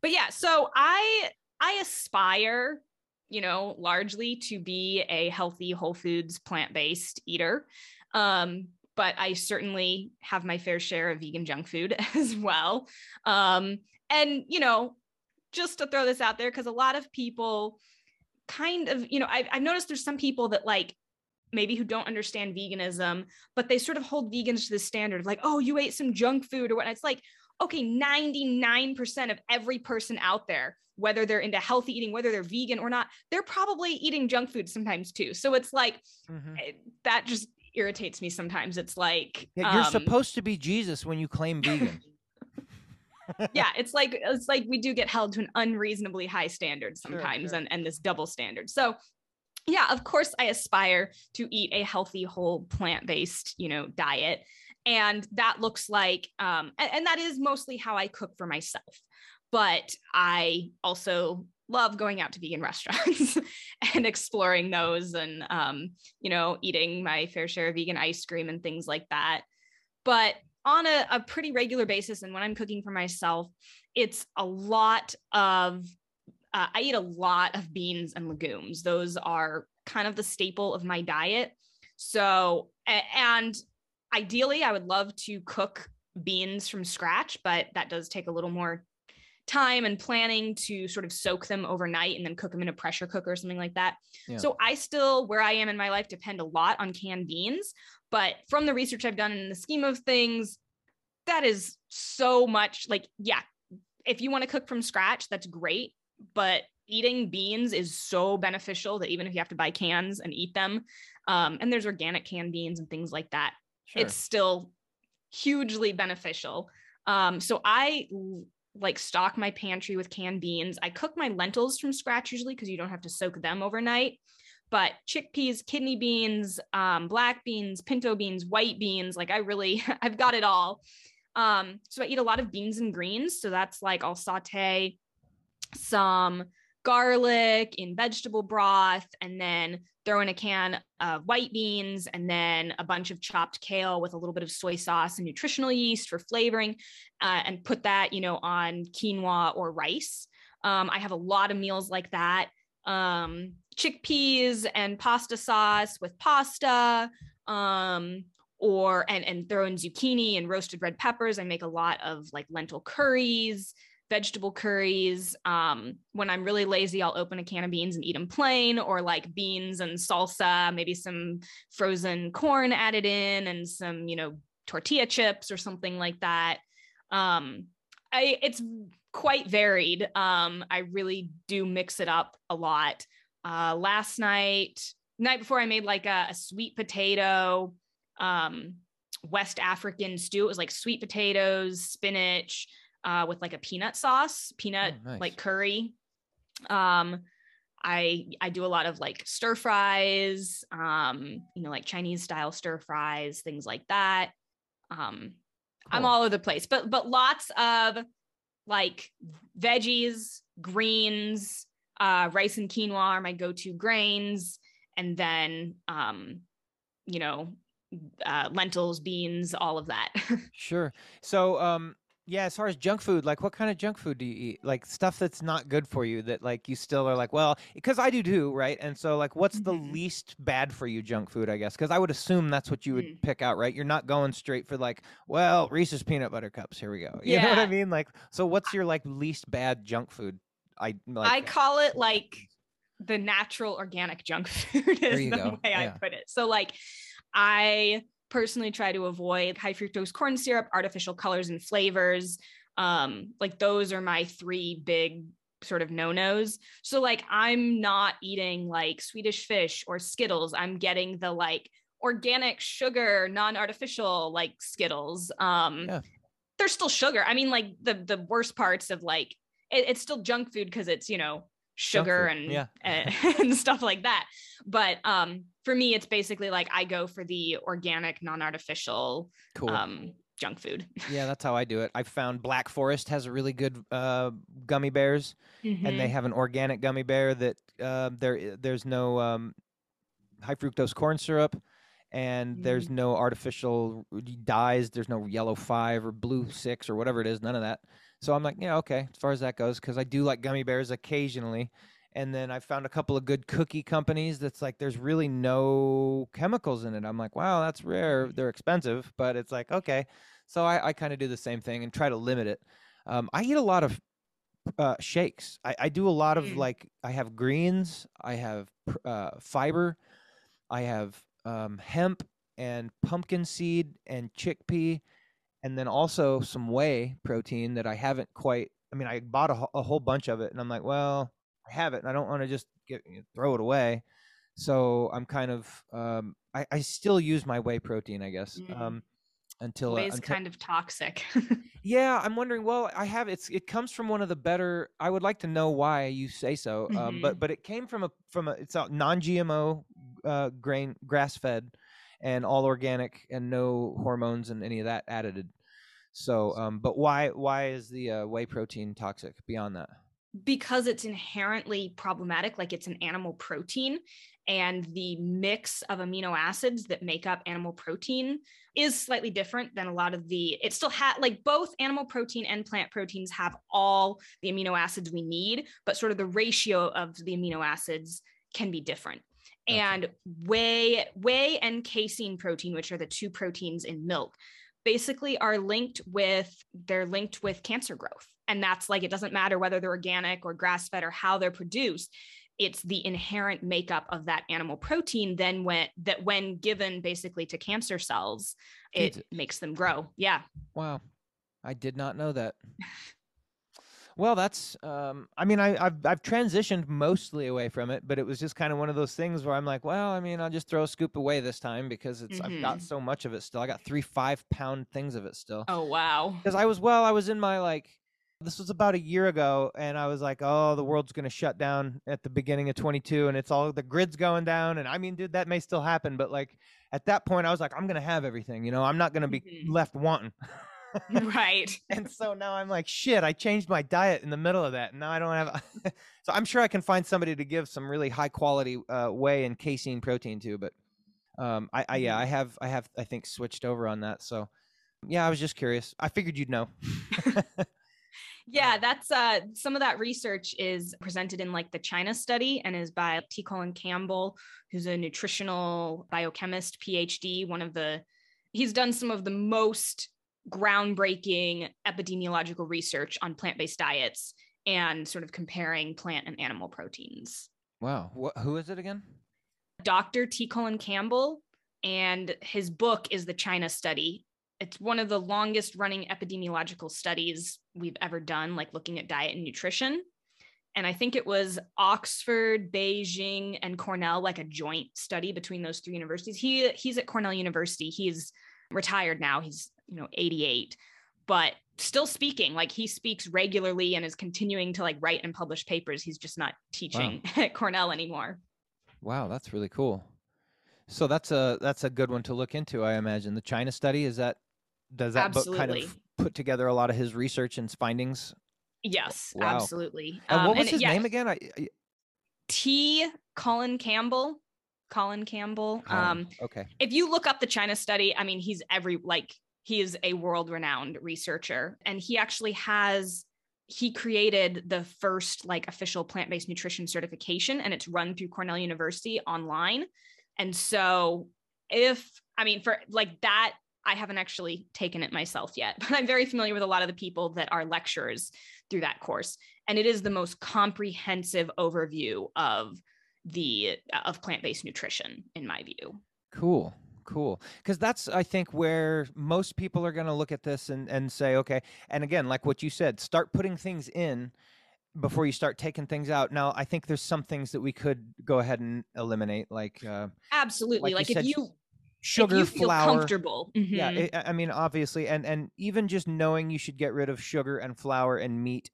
but yeah so i i aspire you know largely to be a healthy whole foods plant-based eater um but i certainly have my fair share of vegan junk food as well um and you know just to throw this out there because a lot of people kind of you know I've, I've noticed there's some people that like maybe who don't understand veganism but they sort of hold vegans to the standard of like oh you ate some junk food or what it's like okay 99% of every person out there whether they're into healthy eating whether they're vegan or not they're probably eating junk food sometimes too. So it's like eh, that just irritates me sometimes. It's like Yeah, you're um, supposed to be Jesus when you claim vegan. yeah it's like it's like we do get held to an unreasonably high standard Sure, sometimes sure. and and this double standard. So yeah of course i aspire to eat a healthy whole plant-based you know diet. And that looks like um and, and that is mostly how i cook for myself. But i also love going out to vegan restaurants and exploring those and um you know eating my fair share of vegan ice cream and things like that. But on a, a pretty regular basis and when i'm cooking for myself it's a lot of uh, i eat a lot of beans and legumes. Those are kind of the staple of my diet. So and ideally i would love to cook beans from scratch but that does take a little more time and planning to sort of soak them overnight and then cook them in a pressure cooker or something like that. Yeah. so i still where i am in my life depend a lot on canned beans but from the research I've done in the scheme of things, that is so much like, yeah, if you want to cook from scratch, that's great. But eating beans is so beneficial that even if you have to buy cans and eat them, um, and there's organic canned beans and things like that, Sure. it's still hugely beneficial. Um, so I like stock my pantry with canned beans. I cook my lentils from scratch usually because you don't have to soak them overnight. But chickpeas, kidney beans, um, black beans, pinto beans, white beans, like I really, I've got it all. Um, so I eat a lot of beans and greens. So that's like I'll saute some garlic in vegetable broth and then throw in a can of white beans and then a bunch of chopped kale with a little bit of soy sauce and nutritional yeast for flavoring uh, and put that you know on quinoa or rice um, i have a lot of meals like that um, chickpeas and pasta sauce with pasta um, or and and throw in zucchini and roasted red peppers i make a lot of like lentil curries vegetable curries. Um, when I'm really lazy, I'll open a can of beans and eat them plain, or like beans and salsa, maybe some frozen corn added in, and some, you know, tortilla chips or something like that. Um, I it's quite varied. Um, I really do mix it up a lot. Uh, last night, night before, I made like a, a sweet potato, um, West African stew. It was like sweet potatoes, spinach, uh, with like a peanut sauce, peanut Oh, nice. like curry. Um, I I do a lot of like stir fries, um, you know, like Chinese style stir fries, things like that. Um, I'm all over the place, but but lots of like veggies, greens, uh, rice and quinoa are my go-to grains, and then um, you know, uh, lentils, beans, all of that. Sure. So, um, yeah, as far as junk food, like what kind of junk food do you eat? Like stuff that's not good for you that like you still are like, well, because I do too, right? And so, like, what's the Mhm. least bad for you junk food, I guess? Because I would assume that's what you would Mm. pick out, right? You're not going straight for like, well, Reese's peanut butter cups. Here we go. You know what I mean? Like, so what's your like least bad junk food? I like. I call it like the natural organic junk food is the go. way I put it. So like I personally try to avoid high fructose corn syrup, artificial colors and flavors. Um, like those are my three big sort of no-nos. So like I'm not eating like Swedish fish or Skittles. I'm getting the like organic sugar, non-artificial like Skittles. Um Yeah. they're still sugar. I mean, like the the worst parts of like it, it's still junk food because it's you know sugar and, yeah. and and stuff like that. But um, for me, it's basically like I go for the organic, non-artificial cool. um, junk food. yeah, that's how I do it. I found Black Forest has a really good uh, gummy bears. and Mm-hmm. they have an organic gummy bear that uh, there there's no um, high fructose corn syrup and there's Mm. no artificial dyes there's no yellow five or blue six or whatever it is none of that so i'm like yeah okay as far as that goes because i do like gummy bears occasionally and then i found a couple of good cookie companies that's like there's really no chemicals in it i'm like wow that's rare they're expensive but it's like okay so i, I kind of do the same thing and try to limit it um, i eat a lot of uh, shakes. I, I do a lot of Mm. like I have greens, I have uh, fiber, I have um, hemp and pumpkin seed and chickpea, and then also some whey protein that I haven't quite. I mean, I bought a, a whole bunch of it, and I'm like, well, I have it, and I don't want to just get throw it away. So I'm kind of um, I, I still use my whey protein, I guess, Mm. um, until uh, Whey's until, kind of toxic. yeah, I'm wondering. Well, I have it's. It comes from one of the better. I would like to know why you say so. Um, but Mhm. but it came from a from a. It's a non-GMO, uh, grain grass-fed, and all organic and no hormones and any of that added. So, um, but why why is the uh, whey protein toxic beyond that? because it's inherently problematic like it's an animal protein and the mix of amino acids that make up animal protein is slightly different than a lot of the it still had like both animal protein and plant proteins have all the amino acids we need but sort of the ratio of the amino acids can be different and whey whey and casein protein which are the two proteins in milk basically are linked with they're linked with cancer growth and that's like it doesn't matter whether they're organic or grass fed or how they're produced it's the inherent makeup of that animal protein then when that when given basically to cancer cells it, it. makes them grow yeah Wow, I did not know that. Well, that's. Um, I mean, I, I've I've transitioned mostly away from it, but it was just kind of one of those things where I'm like, well, I mean, I'll just throw a scoop away this time because it's I've got Mhm. so much of it still. I got three five pound things of it still. oh wow Because I was well, I was in my like. This was about a year ago, and I was like, "Oh, the world's gonna shut down at the beginning of 22, and it's all the grid's going down." And I mean, dude, that may still happen, but like at that point, I was like, "I'm gonna have everything, you know. I'm not gonna be Mhm. left wanting." right and so now I'm like, shit, I changed my diet in the middle of that. And now I don't have. so I'm sure I can find somebody to give some really high quality uh, whey and casein protein to. But um, I, I, yeah. I have, I have, I think switched over on that. So yeah, I was just curious. I figured you'd know. yeah that's uh some of that research is presented in like the china study and is by t colin campbell who's a nutritional biochemist phd one of the he's done some of the most groundbreaking epidemiological research on plant-based diets and sort of comparing plant and animal proteins wow. What, who is it again? dr t colin campbell and his book is the china study it's one of the longest running epidemiological studies we've ever done, like looking at diet and nutrition. And I think it was Oxford, Beijing, and Cornell, like a joint study between those three universities. He he's at Cornell University. He's retired now. He's you know 88, but still speaking. Like he speaks regularly and is continuing to like write and publish papers. He's just not teaching wow. at Cornell anymore. Wow, that's really cool. So that's a that's a good one to look into. I imagine the China study is that does that absolutely. book kind of put together a lot of his research and findings? Yes, wow. absolutely. And um, what was and his yeah, name again? I, I, T. Colin Campbell. Colin Campbell. Um, okay. If you look up the China study, I mean, he's every like he is a world-renowned researcher, and he actually has he created the first like official plant-based nutrition certification, and it's run through Cornell University online. And so, if I mean, for like that I haven't actually taken it myself yet, but I'm very familiar with a lot of the people that are lecturers through that course. And it is the most comprehensive overview of the of plant-based nutrition in my view. Cool. Cool. Because that's, I think, where most people are going to look at this and, and say, okay. And again, like what you said, start putting things in before you start taking things out. Now, I think there's some things that we could go ahead and eliminate, like uh, absolutely. Like, like you if said, you sugar, if you feel flour. comfortable. Mm-hmm. Yeah, it, I mean, obviously, and and even just knowing you should get rid of sugar and flour and meat,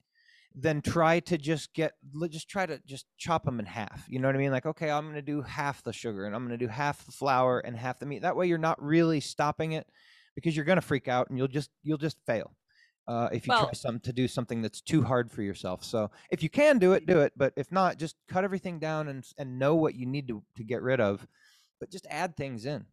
then try to just get just try to just chop them in half. You know what I mean? Like, okay, I'm going to do half the sugar and I'm going to do half the flour and half the meat. That way, you're not really stopping it because you're going to freak out and you'll just you'll just fail. Uh, if you well, try some to do something that's too hard for yourself. So if you can do it, do it. But if not, just cut everything down and and know what you need to to get rid of. But just add things in.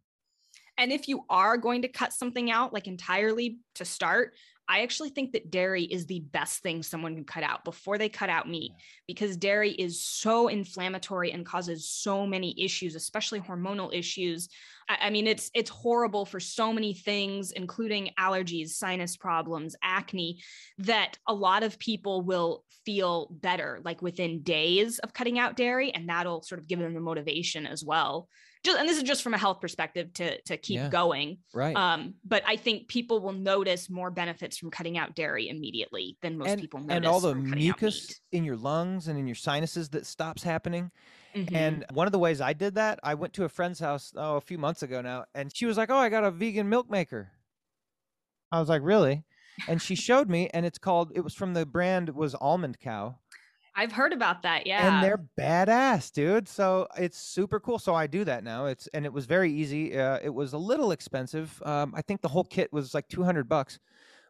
And if you are going to cut something out, like entirely to start, I actually think that dairy is the best thing someone can cut out before they cut out meat because dairy is so inflammatory and causes so many issues, especially hormonal issues. I, mean, it's it's horrible for so many things, including allergies, sinus problems, acne, that a lot of people will feel better like within days of cutting out dairy, and that'll sort of give them the motivation as well just and this is just from a health perspective to to keep yeah, going. Right. Um but i think people will notice more benefits from cutting out dairy immediately than most and, people notice and all the mucus in your lungs and in your sinuses that stops happening. Mm-hmm. and one of the ways i did that i went to a friend's house oh a few months ago now and she was like oh i got a vegan milk maker. I was like really? And she showed me and it's called it was from the brand was almond cow I've heard about that. Yeah. And they're badass, dude. So it's super cool. So I do that now. It's and it was very easy. Uh, it was a little expensive. Um, I think the whole kit was like 200 bucks.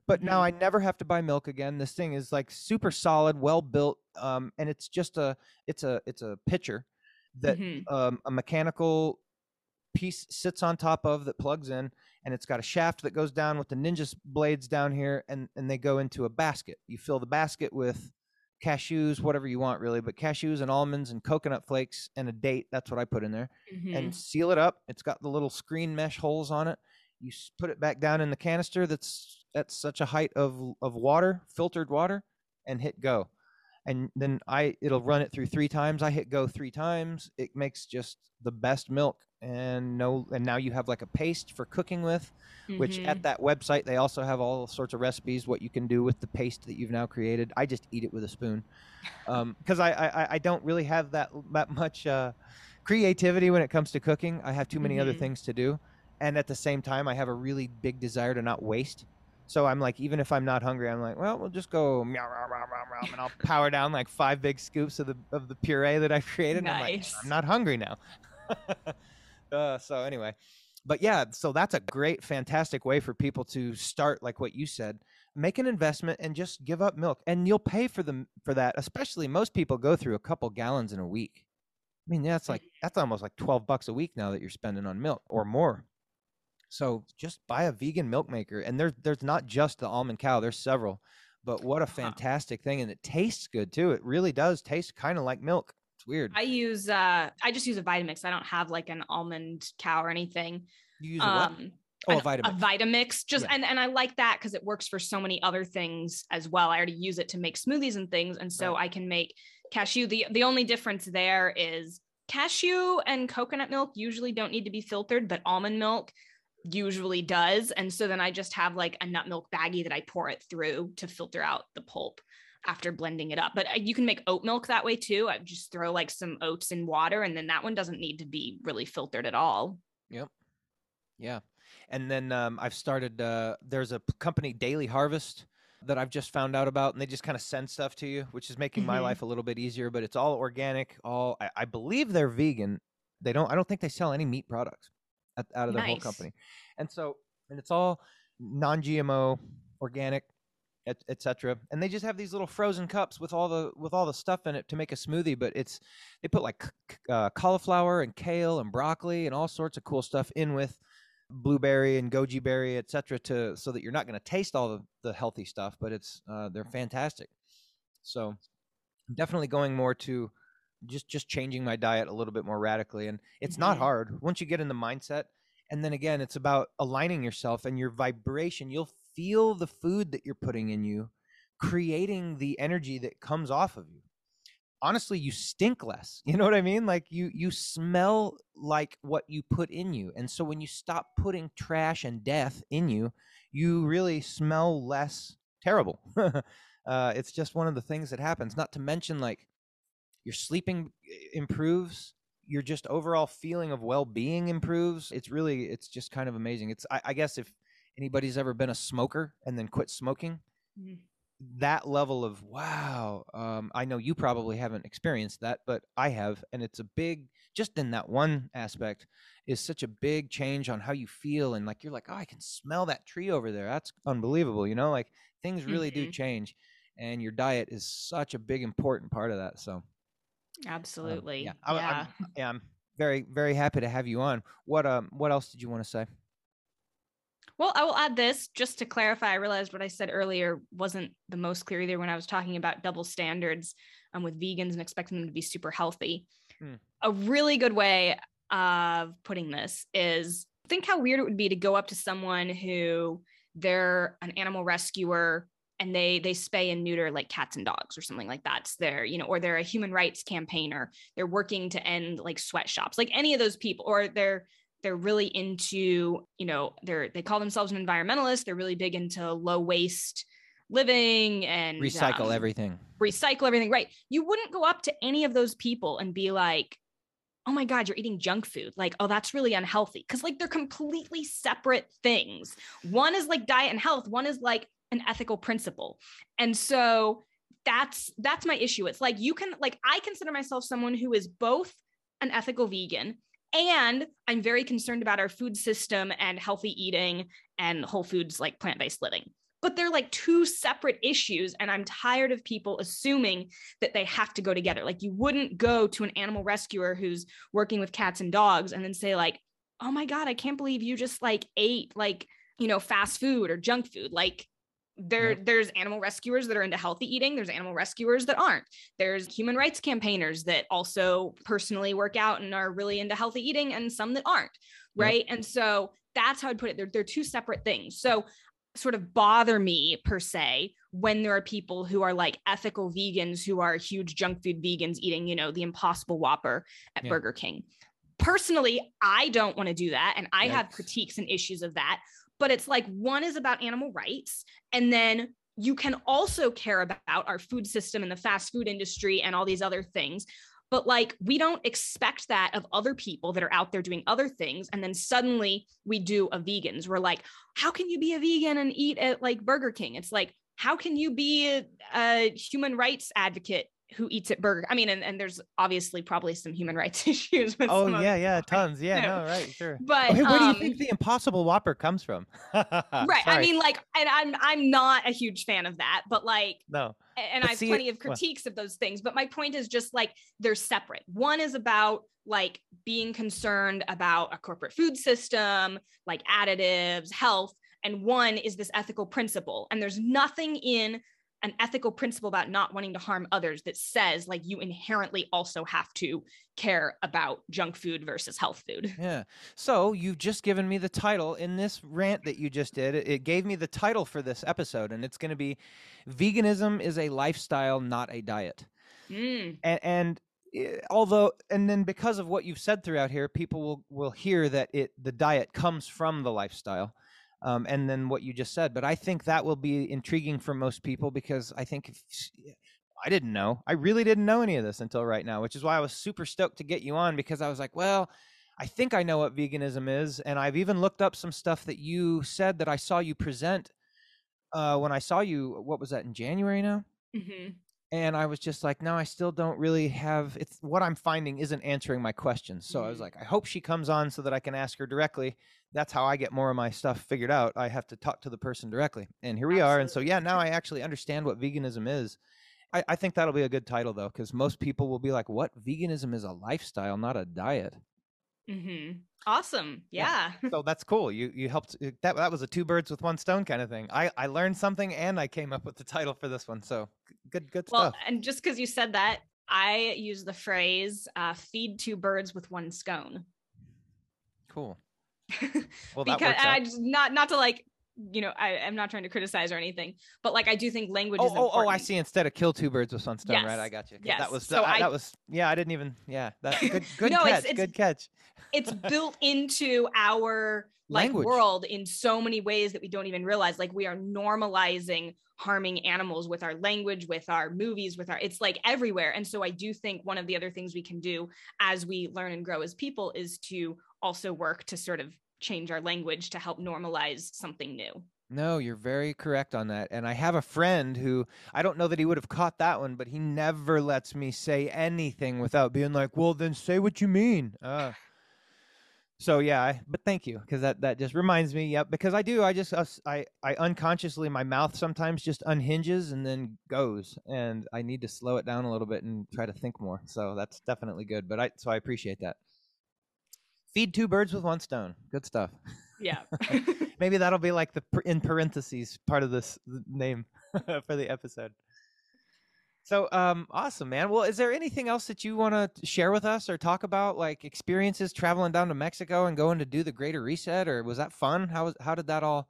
But mm-hmm. now I never have to buy milk again. This thing is like super solid, well built, um, and it's just a it's a it's a pitcher that mm-hmm. um, a mechanical piece sits on top of that plugs in and it's got a shaft that goes down with the ninja blades down here and and they go into a basket you fill the basket with cashews, whatever you want really, but cashews and almonds and coconut flakes and a date. That's what I put in there mm-hmm. and seal it up. It's got the little screen mesh holes on it. You put it back down in the canister that's at such a height of, of water, filtered water, and hit go. And then I it'll run it through three times. I hit go three times. It makes just the best milk and no and now you have like a paste for cooking with mm-hmm. which at mm-hmm. that website they also have all sorts of recipes what you can do with the paste that you've now created i just eat it with a spoon because um, I, I i don't really have that that much uh, creativity when it comes to cooking i have too many mm-hmm. other things to do and at the same time i have a really big desire to not waste so I'm like, even if I'm not hungry, I'm like, well, we'll just go meow, meow, meow, meow, and I'll power down like five big scoops of the of the puree that I created. Nice. I'm like, I'm not hungry now. Uh, so anyway, but yeah, so that's a great, fantastic way for people to start, like what you said, make an investment and just give up milk, and you'll pay for them for that. Especially most people go through a couple gallons in a week. I mean, that's like that's almost like twelve bucks a week now that you're spending on milk or more. So just buy a vegan milk maker, and there's there's not just the almond cow. There's several, but what a fantastic thing, and it tastes good too. It really does taste kind of like milk. It's weird. I use uh I just use a Vitamix. I don't have like an almond cow or anything. You use a what? Um, oh, a Vitamix. A Vitamix. Just yeah. and, and I like that because it works for so many other things as well. I already use it to make smoothies and things. And so right. I can make cashew. The the only difference there is cashew and coconut milk usually don't need to be filtered, but almond milk usually does. And so then I just have like a nut milk baggie that I pour it through to filter out the pulp after blending it up. But uh, you can make oat milk that way too. I just throw like some oats in water and then that one doesn't need to be really filtered at all. Yep. Yeah. And then um, I've started, uh, there's a company, Daily Harvest, that I've just found out about, and they just kind of send stuff to you, which is making my Mhm. life a little bit easier. But it's all organic. All I, I believe they're vegan. They don't. I don't think they sell any meat products at, out of their whole company. And so, and it's all non-GMO, organic, et, et cetera. And they just have these little frozen cups with all the with all the stuff in it to make a smoothie. But it's they put like uh, cauliflower and kale and broccoli and all sorts of cool stuff in with blueberry and goji berry, et cetera, to so that you're not going to taste all the, the healthy stuff, but it's uh, they're fantastic. So I'm definitely going more to just just changing my diet a little bit more radically, and it's not Mhm. hard once you get in the mindset. And then again, it's about aligning yourself and your vibration. You'll feel the food that you're putting in you, creating the energy that comes off of you honestly you stink less you know what i mean like you you smell like what you put in you and so when you stop putting trash and death in you you really smell less terrible uh, it's just one of the things that happens not to mention like your sleeping improves your just overall feeling of well-being improves it's really it's just kind of amazing it's i, I guess if anybody's ever been a smoker and then quit smoking Mhm. that level of wow um, i know you probably haven't experienced that but i have and it's a big just in that one aspect is such a big change on how you feel and like you're like oh i can smell that tree over there that's unbelievable you know like things really do Mhm. change and your diet is such a big important part of that so um, Absolutely. yeah, I, yeah. I'm, yeah i'm very very happy to have you on what um what else did you want to say Well, I will add this just to clarify. I realized what I said earlier wasn't the most clear either when I was talking about double standards um, with vegans and expecting them to be super healthy. Hmm. A really good way of putting this is think how weird it would be to go up to someone who they're an animal rescuer and they they spay and neuter like cats and dogs or something like that's their, you know, or they're a human rights campaigner. They're working to end like sweatshops, like any of those people, or they're they're really into you know they're they call themselves an environmentalist. They're really big into low waste living and recycle um, everything. recycle everything right. You wouldn't go up to any of those people and be like oh my god you're eating junk food. Like oh that's really unhealthy. Because like they're completely separate things. One is like diet and health. One is like an ethical principle. And so that's that's my issue. It's like you can like i consider myself someone who is both an ethical vegan and i'm very concerned about our food system and healthy eating and whole foods like plant-based living. But they're like two separate issues and i'm tired of people assuming that they have to go together. Like you wouldn't go to an animal rescuer who's working with cats and dogs and then say like oh my god i can't believe you just like ate like you know fast food or junk food. Like there there's animal rescuers that are into healthy eating. There's animal rescuers that aren't. There's human rights campaigners that also personally work out and are really into healthy eating and some that aren't right? And so that's how i'd put it. They're, they're two separate things. So sort of bother me per se when there are people who are like ethical vegans who are huge junk food vegans eating you know the impossible whopper at Yeah. burger king. Personally i don't want to do that and i have critiques and issues of that but it's like one is about animal rights and then you can also care about our food system and the fast food industry and all these other things. But like we don't expect that of other people that are out there doing other things and then suddenly we do a vegans. We're like how can you be a vegan and eat at like burger king? It's like how can you be a, a human rights advocate who eats at burger i mean and, and there's obviously probably some human rights issues with oh yeah yeah tons yeah too. no right sure but where do you um, think the Impossible Whopper comes from? right i mean like and i'm i'm not a huge fan of that but like no. and But I have see, plenty of well- critiques of those things. But my point is just like they're separate. One is about like being concerned about a corporate food system, like additives, health, and one is this ethical principle. And there's nothing in an ethical principle about not wanting to harm others that says like you inherently also have to care about junk food versus health food. Yeah. So you've just given me the title in this rant that you just did. It, gave me the title for this episode, and it's going to be "Veganism is a lifestyle, not a diet." Mm, And, and eh, although and then because of what you've said throughout here people will will hear that it the diet comes from the lifestyle um, and then what you just said but i think that will be intriguing for most people because i think if, i didn't know. I really didn't know any of this until right now which is why i was super stoked to get you on because i was like well i think i know what veganism is and i've even looked up some stuff that you said that i saw you present uh, when i saw you what was that in january now? Hmm and I was just like, no, I still don't really have it's what I'm finding isn't answering my questions. So I was Mhm. like, I hope she comes on so that I can ask her directly. That's how I get more of my stuff figured out. I have to talk to the person directly. And here we are. And so yeah, now I actually understand what veganism is. I, I think that'll be a good title though, because most people will be like, What veganism is a lifestyle, not a diet. Hmm Awesome. Yeah. Yeah. So that's cool. You you helped uh, that that was a two birds with one stone kind of thing. I, I learned something and I came up with the title for this one. So good good Well, stuff. and just because you said that, I use the phrase uh, "feed two birds with one scone." Cool. Well that because. I just not not to like you know I, I'm not trying to criticize or anything, but like I do think language Oh, is oh, important. oh! I see. Instead of kill two birds with one stone, right? I got you. yes. That was So that, I- that was yeah. I didn't even yeah. That good good No, catch. it's- it's- good catch. It's built into our like Language. world in so many ways that we don't even realize. Like we are normalizing harming animals with our language, with our movies, with our it's like everywhere. And so I do think one of the other things we can do as we learn and grow as people is to also work to sort of change our language to help normalize something new. No, you're very correct on that. And I have a friend who I don't know that he would have caught that one, but he never lets me say anything without being like, "Well, then say what you mean." Uh, so yeah, I, but thank you because that that just reminds me. Yep, because I do. I just I I unconsciously my mouth sometimes just unhinges and then goes, and I need to slow it down a little bit and try to think more. So that's definitely good. But I so I appreciate that. Feed two birds with one stone. Good stuff. Yeah. Maybe that'll be like the in parentheses part of this name for the episode. So um awesome man. Well, is there anything else that you want to share with us or talk about like experiences traveling down to Mexico and going to do the greater reset or was that fun? How was how did that all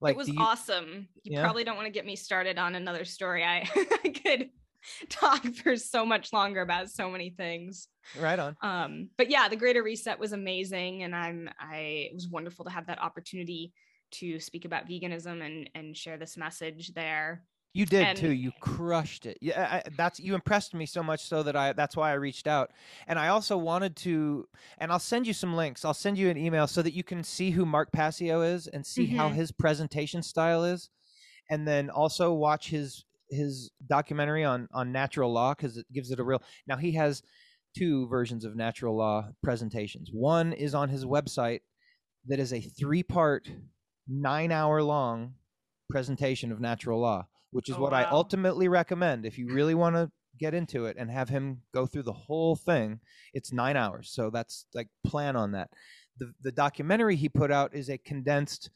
like it was you, awesome. You Yeah? probably don't want to get me started on another story. I, I could talk for so much longer about so many things. right on. Um, but yeah, the Greater Reset was amazing, and I'm I it was wonderful to have that opportunity to speak about veganism and and share this message there. You did And- too. You crushed it. Yeah, I, that's you impressed me so much so that I that's why I reached out. And I also wanted to and I'll send you some links. I'll send you an email so that you can see who Mark Passio is and see how Mhm. his presentation style is. And then also watch his his documentary on on natural law cuz it gives it a real Now he has two versions of natural law presentations. One is on his website that is a three-part 9-hour long presentation of natural law which is Oh, what I ultimately recommend if you really want to get into it and have him go through the whole thing. It's nine hours, so that's like plan on that. The the documentary he put out is a condensed,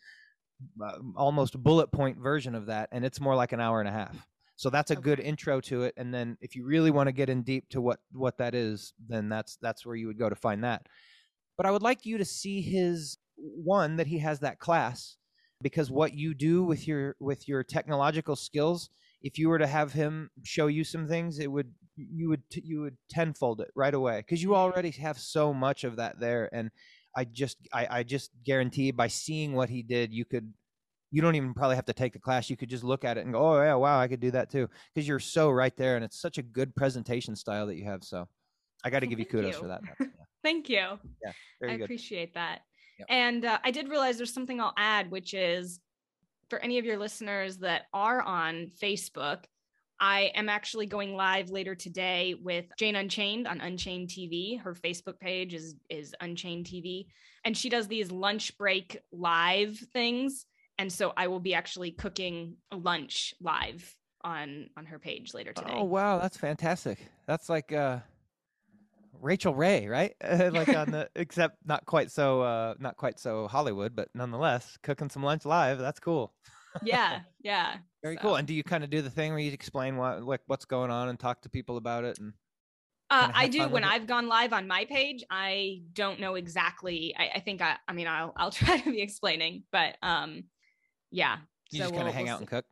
uh, almost bullet point version of that, and it's more like an hour and a half. So that's a good intro to it. And then if you really want to get in deep to what what that is, then that's that's where you would go to find that. But I would like you to see his one that he has that class because what you do with your with your technological skills if you were to have him show you some things it would you would you would tenfold it right away because you already have so much of that there and i just I, I just guarantee by seeing what he did you could you don't even probably have to take the class you could just look at it and go oh yeah wow i could do that too because you're so right there and it's such a good presentation style that you have so i got to Well, give you kudos you. for that Yeah, Thank you. very I good appreciate that. Yep. And uh, I did realize there's something I'll add, which is for any of your listeners that are on Facebook, I am actually going live later today with Jane Unchained on Unchained TV. Her Facebook page is is Unchained TV, and she does these lunch break live things. And so I will be actually cooking lunch live on on her page later today. Oh wow, that's fantastic. That's like uh Rachael Ray, right? like on the except not quite so uh not quite so Hollywood, but nonetheless, cooking some lunch live, that's cool. yeah, yeah. Very So- cool. And do you kind of do the thing where you explain what like what's going on and talk to people about it and Uh, I do. When? I've gone live on my page, I don't know exactly. I, I think I. I mean, I'll I'll try to be explaining, but um, yeah. you just kind we'll- of hang we'll out see. and cook?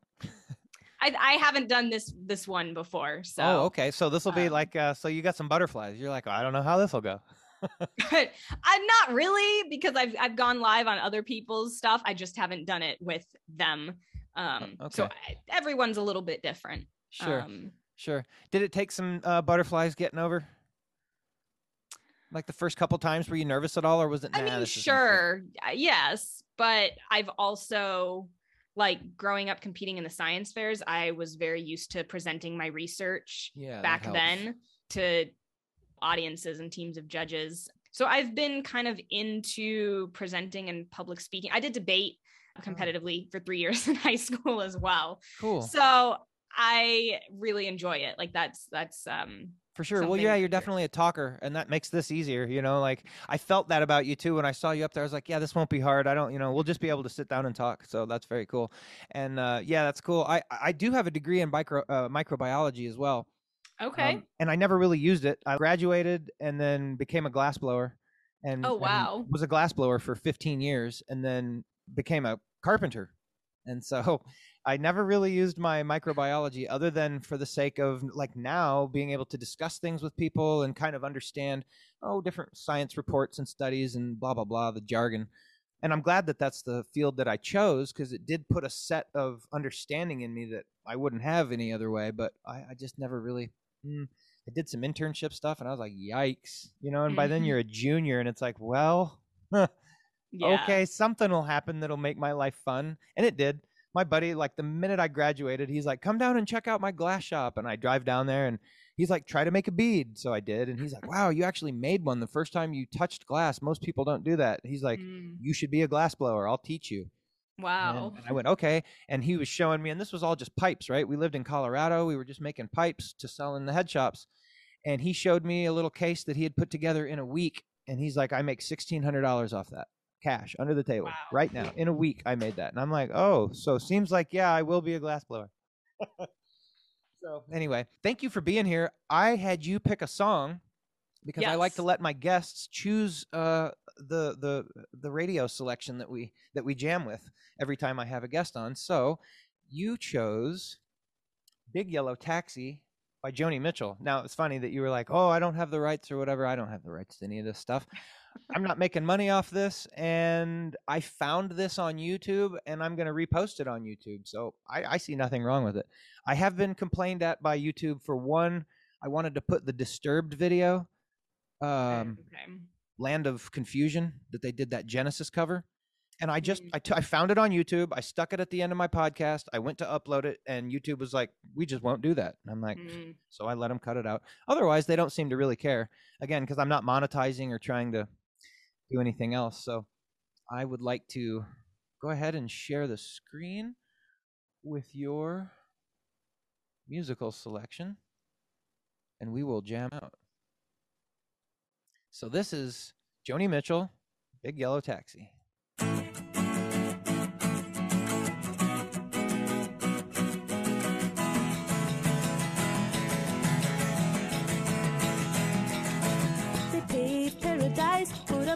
I, I haven't done this this one before. So Oh, okay. So this will be um, like uh so you got some butterflies. You're like, oh, I don't know how this will go. but I'm not really because I've I've gone live on other people's stuff. I just haven't done it with them. Um, so. I, everyone's a little bit different. Sure. Um, Sure. Did it take some uh, butterflies getting over? Like the first couple times, were you nervous at all, or was it? I mean, sure, yes, but I've also like growing up competing in the science fairs. I was very used to presenting my research Yeah. back then to audiences and teams of judges. So I've been kind of into presenting and public speaking. I did debate Oh. competitively for three years in high school as well. Cool. So I really enjoy it. Like that's that's um For sure. Well, yeah, you're definitely a talker, and that makes this easier. You know, like I felt that about you too when I saw you up there. I was like, yeah, this won't be hard. I don't, you know, we'll just be able to sit down and talk. So that's very cool. And uh, yeah, that's cool. I I do have a degree in micro uh, microbiology as well. okay. Um, and I never really used it. I graduated and then became a glassblower, and Oh, and wow. was a glassblower for 15 years, and then became a carpenter. And so I never really used my microbiology other than for the sake of like now being able to discuss things with people and kind of understand oh different science reports and studies and blah blah blah the jargon. And I'm glad that that's the field that I chose because it did put a set of understanding in me that I wouldn't have any other way. But I, I just never really. mm, I did some internship stuff and I was like, yikes, you know. And by then Mhm. you're a junior, and it's like, well, yeah. okay, something will happen that'll make my life fun. And it did. My buddy, like the minute I graduated, he's like, come down and check out my glass shop. And I drive down there and he's like, try to make a bead. So I did. And he's like, wow, you actually made one the first time you touched glass. Most people don't do that. He's like, Mm, you should be a glass blower. I'll teach you. Wow. And I went, okay. And he was showing me, and this was all just pipes, right? We lived in Colorado. We were just making pipes to sell in the head shops. And he showed me a little case that he had put together in a week. And he's like, I make $1,600 off that cash under the table Wow. right now. In a week, I made that. And I'm like, oh, so seems like, yeah, I will be a glass blower. so anyway, thank you for being here. I had you pick a song because I like to let my guests choose uh, the the the radio selection that we that we jam with every time I have a guest on. So you chose Big Yellow Taxi by Joni Mitchell. Now it's funny that you were like, "Oh, I don't have the rights or whatever. I don't have the rights to any of this stuff. I'm not making money off this." And I found this on YouTube, and I'm going to repost it on YouTube. So I, I see nothing wrong with it. I have been complained at by YouTube for one. I wanted to put the Disturbed video, um, okay. Land of Confusion, that they did that Genesis cover. And I just Mm. I, t- I found it on YouTube. I stuck it at the end of my podcast. I went to upload it, and YouTube was like, "We just won't do that." And I'm like, Mm, so I let them cut it out. Otherwise, they don't seem to really care. Again, because I'm not monetizing or trying to do anything else. So I would like to go ahead and share the screen with your musical selection, and we will jam out. So this is Joni Mitchell, Big Yellow Taxi.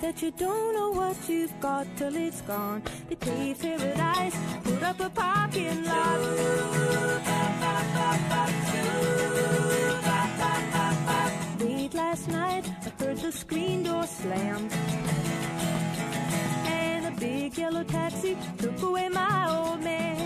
That you don't know what you've got till it's gone. They paved paradise, put up a parking lot. Late last night, I heard the screen door slam. And a big yellow taxi took away my old man.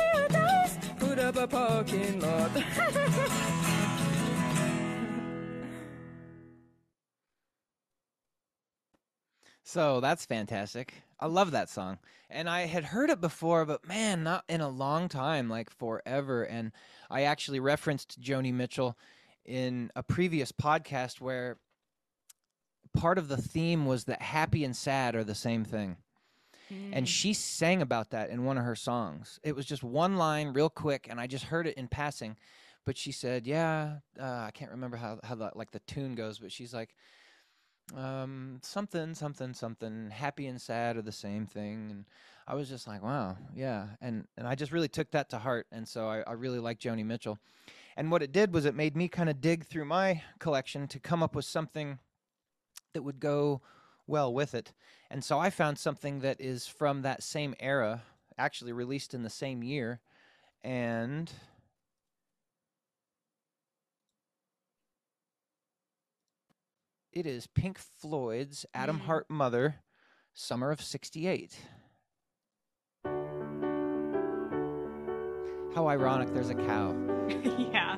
up a parking lot. so that's fantastic. I love that song. And I had heard it before, but man, not in a long time, like forever. And I actually referenced Joni Mitchell in a previous podcast where part of the theme was that happy and sad are the same thing. And she sang about that in one of her songs. It was just one line, real quick, and I just heard it in passing. But she said, "Yeah, uh, I can't remember how how the, like the tune goes, but she's like, um, something, something, something. Happy and sad are the same thing." And I was just like, "Wow, yeah." And and I just really took that to heart, and so I, I really like Joni Mitchell. And what it did was it made me kind of dig through my collection to come up with something that would go well with it. And so I found something that is from that same era, actually released in the same year. And it is Pink Floyd's Atom Mm. Heart Mother, Summer of 68. How ironic there's a cow. yeah.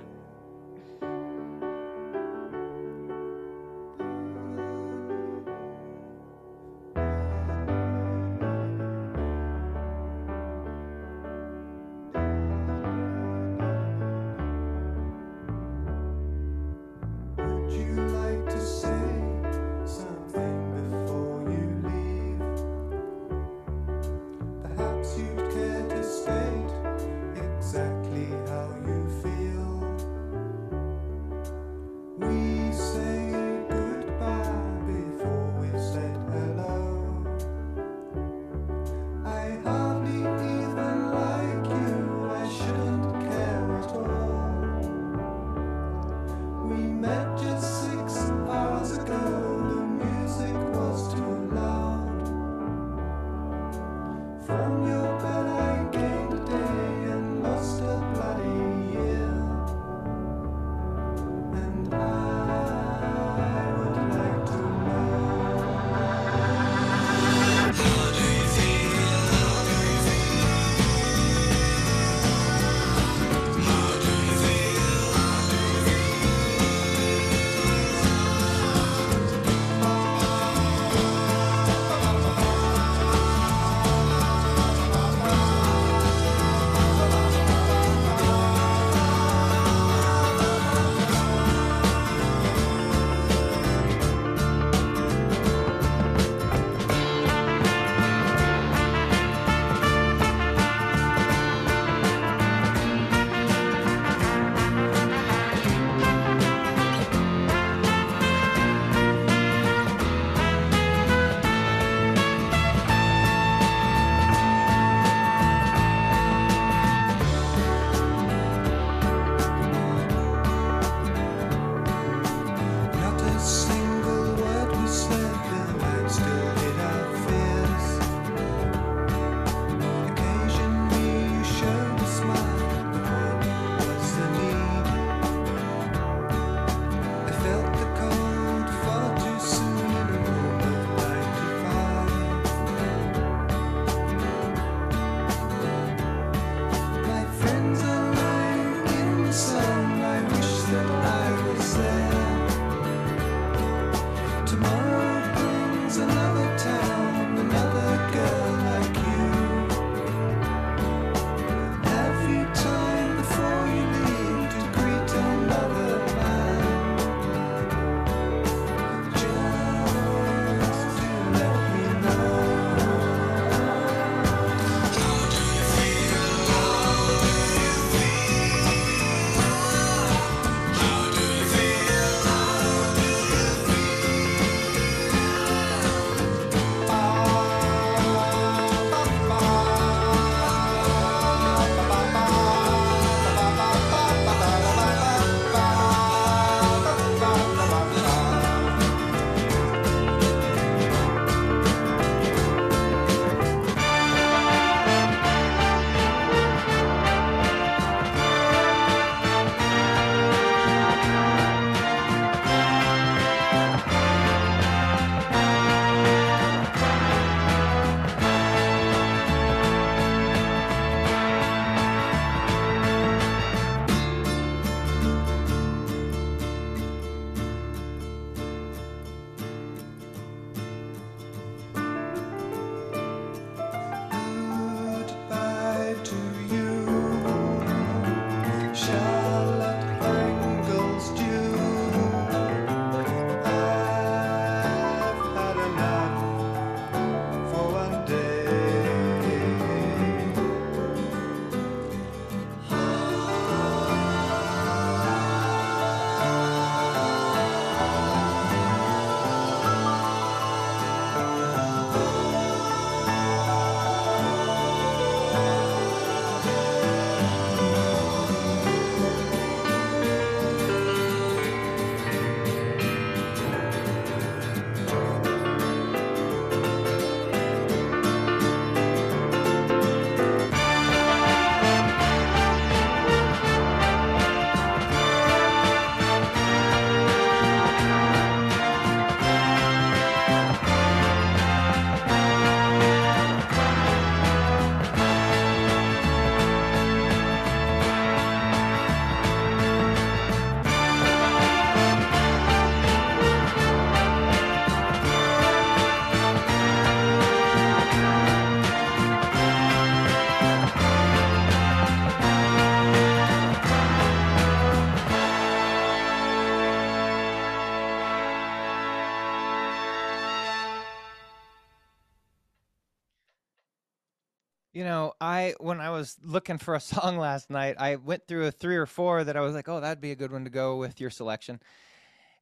I when I was looking for a song last night, I went through a three or four that I was like, "Oh, that'd be a good one to go with your selection."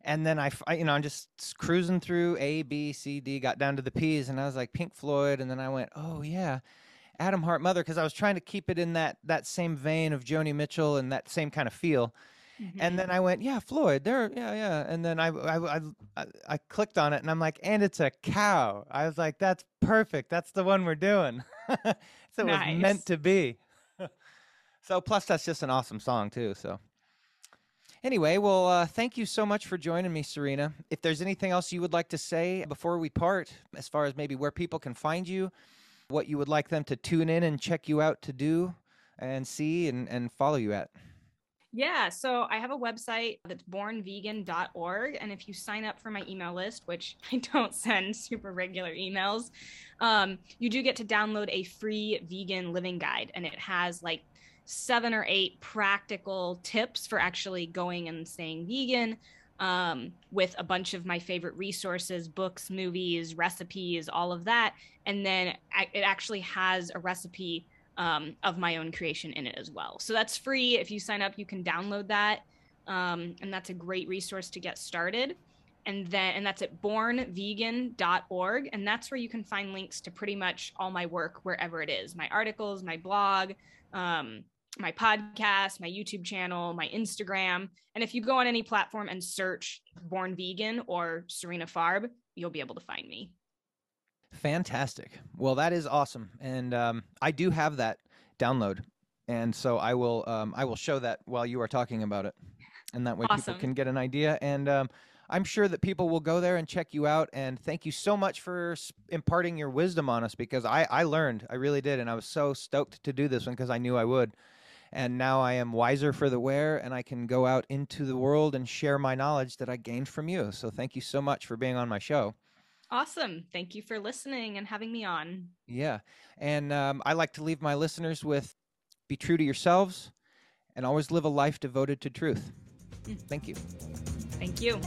And then I, you know, I'm just cruising through A, B, C, D, got down to the P's, and I was like Pink Floyd, and then I went, "Oh yeah, Atom Heart Mother," because I was trying to keep it in that that same vein of Joni Mitchell and that same kind of feel. And then I went, "Yeah, Floyd, there, yeah, yeah." And then I, I, I, I, clicked on it, and I'm like, "And it's a cow." I was like, "That's perfect. That's the one we're doing." so it was meant to be. so plus that's just an awesome song too. So anyway, well, uh, thank you so much for joining me, Sarina. If there's anything else you would like to say before we part, as far as maybe where people can find you, what you would like them to tune in and check you out to do and see and, and follow you at. Yeah, so I have a website that's bornvegan.org. And if you sign up for my email list, which I don't send super regular emails, um, you do get to download a free vegan living guide. And it has like seven or eight practical tips for actually going and staying vegan um, with a bunch of my favorite resources, books, movies, recipes, all of that. And then it actually has a recipe um, of my own creation in it as well. So that's free. If you sign up, you can download that. Um, and that's a great resource to get started. And then, and that's at bornvegan.org. And that's where you can find links to pretty much all my work wherever it is my articles, my blog, um, my podcast, my YouTube channel, my Instagram. And if you go on any platform and search Born Vegan or Sarina Farb, you'll be able to find me. Fantastic. Well, that is awesome, and um, I do have that download, and so I will um, I will show that while you are talking about it, and that way Awesome. people can get an idea. And um, I'm sure that people will go there and check you out. And thank you so much for imparting your wisdom on us because I I learned I really did, and I was so stoked to do this one because I knew I would. And now I am wiser for the wear, and I can go out into the world and share my knowledge that I gained from you. So thank you so much for being on my show. Awesome. Thank you for listening and having me on. Yeah. And um, I like to leave my listeners with be true to yourselves and always live a life devoted to truth. Thank you. Thank you.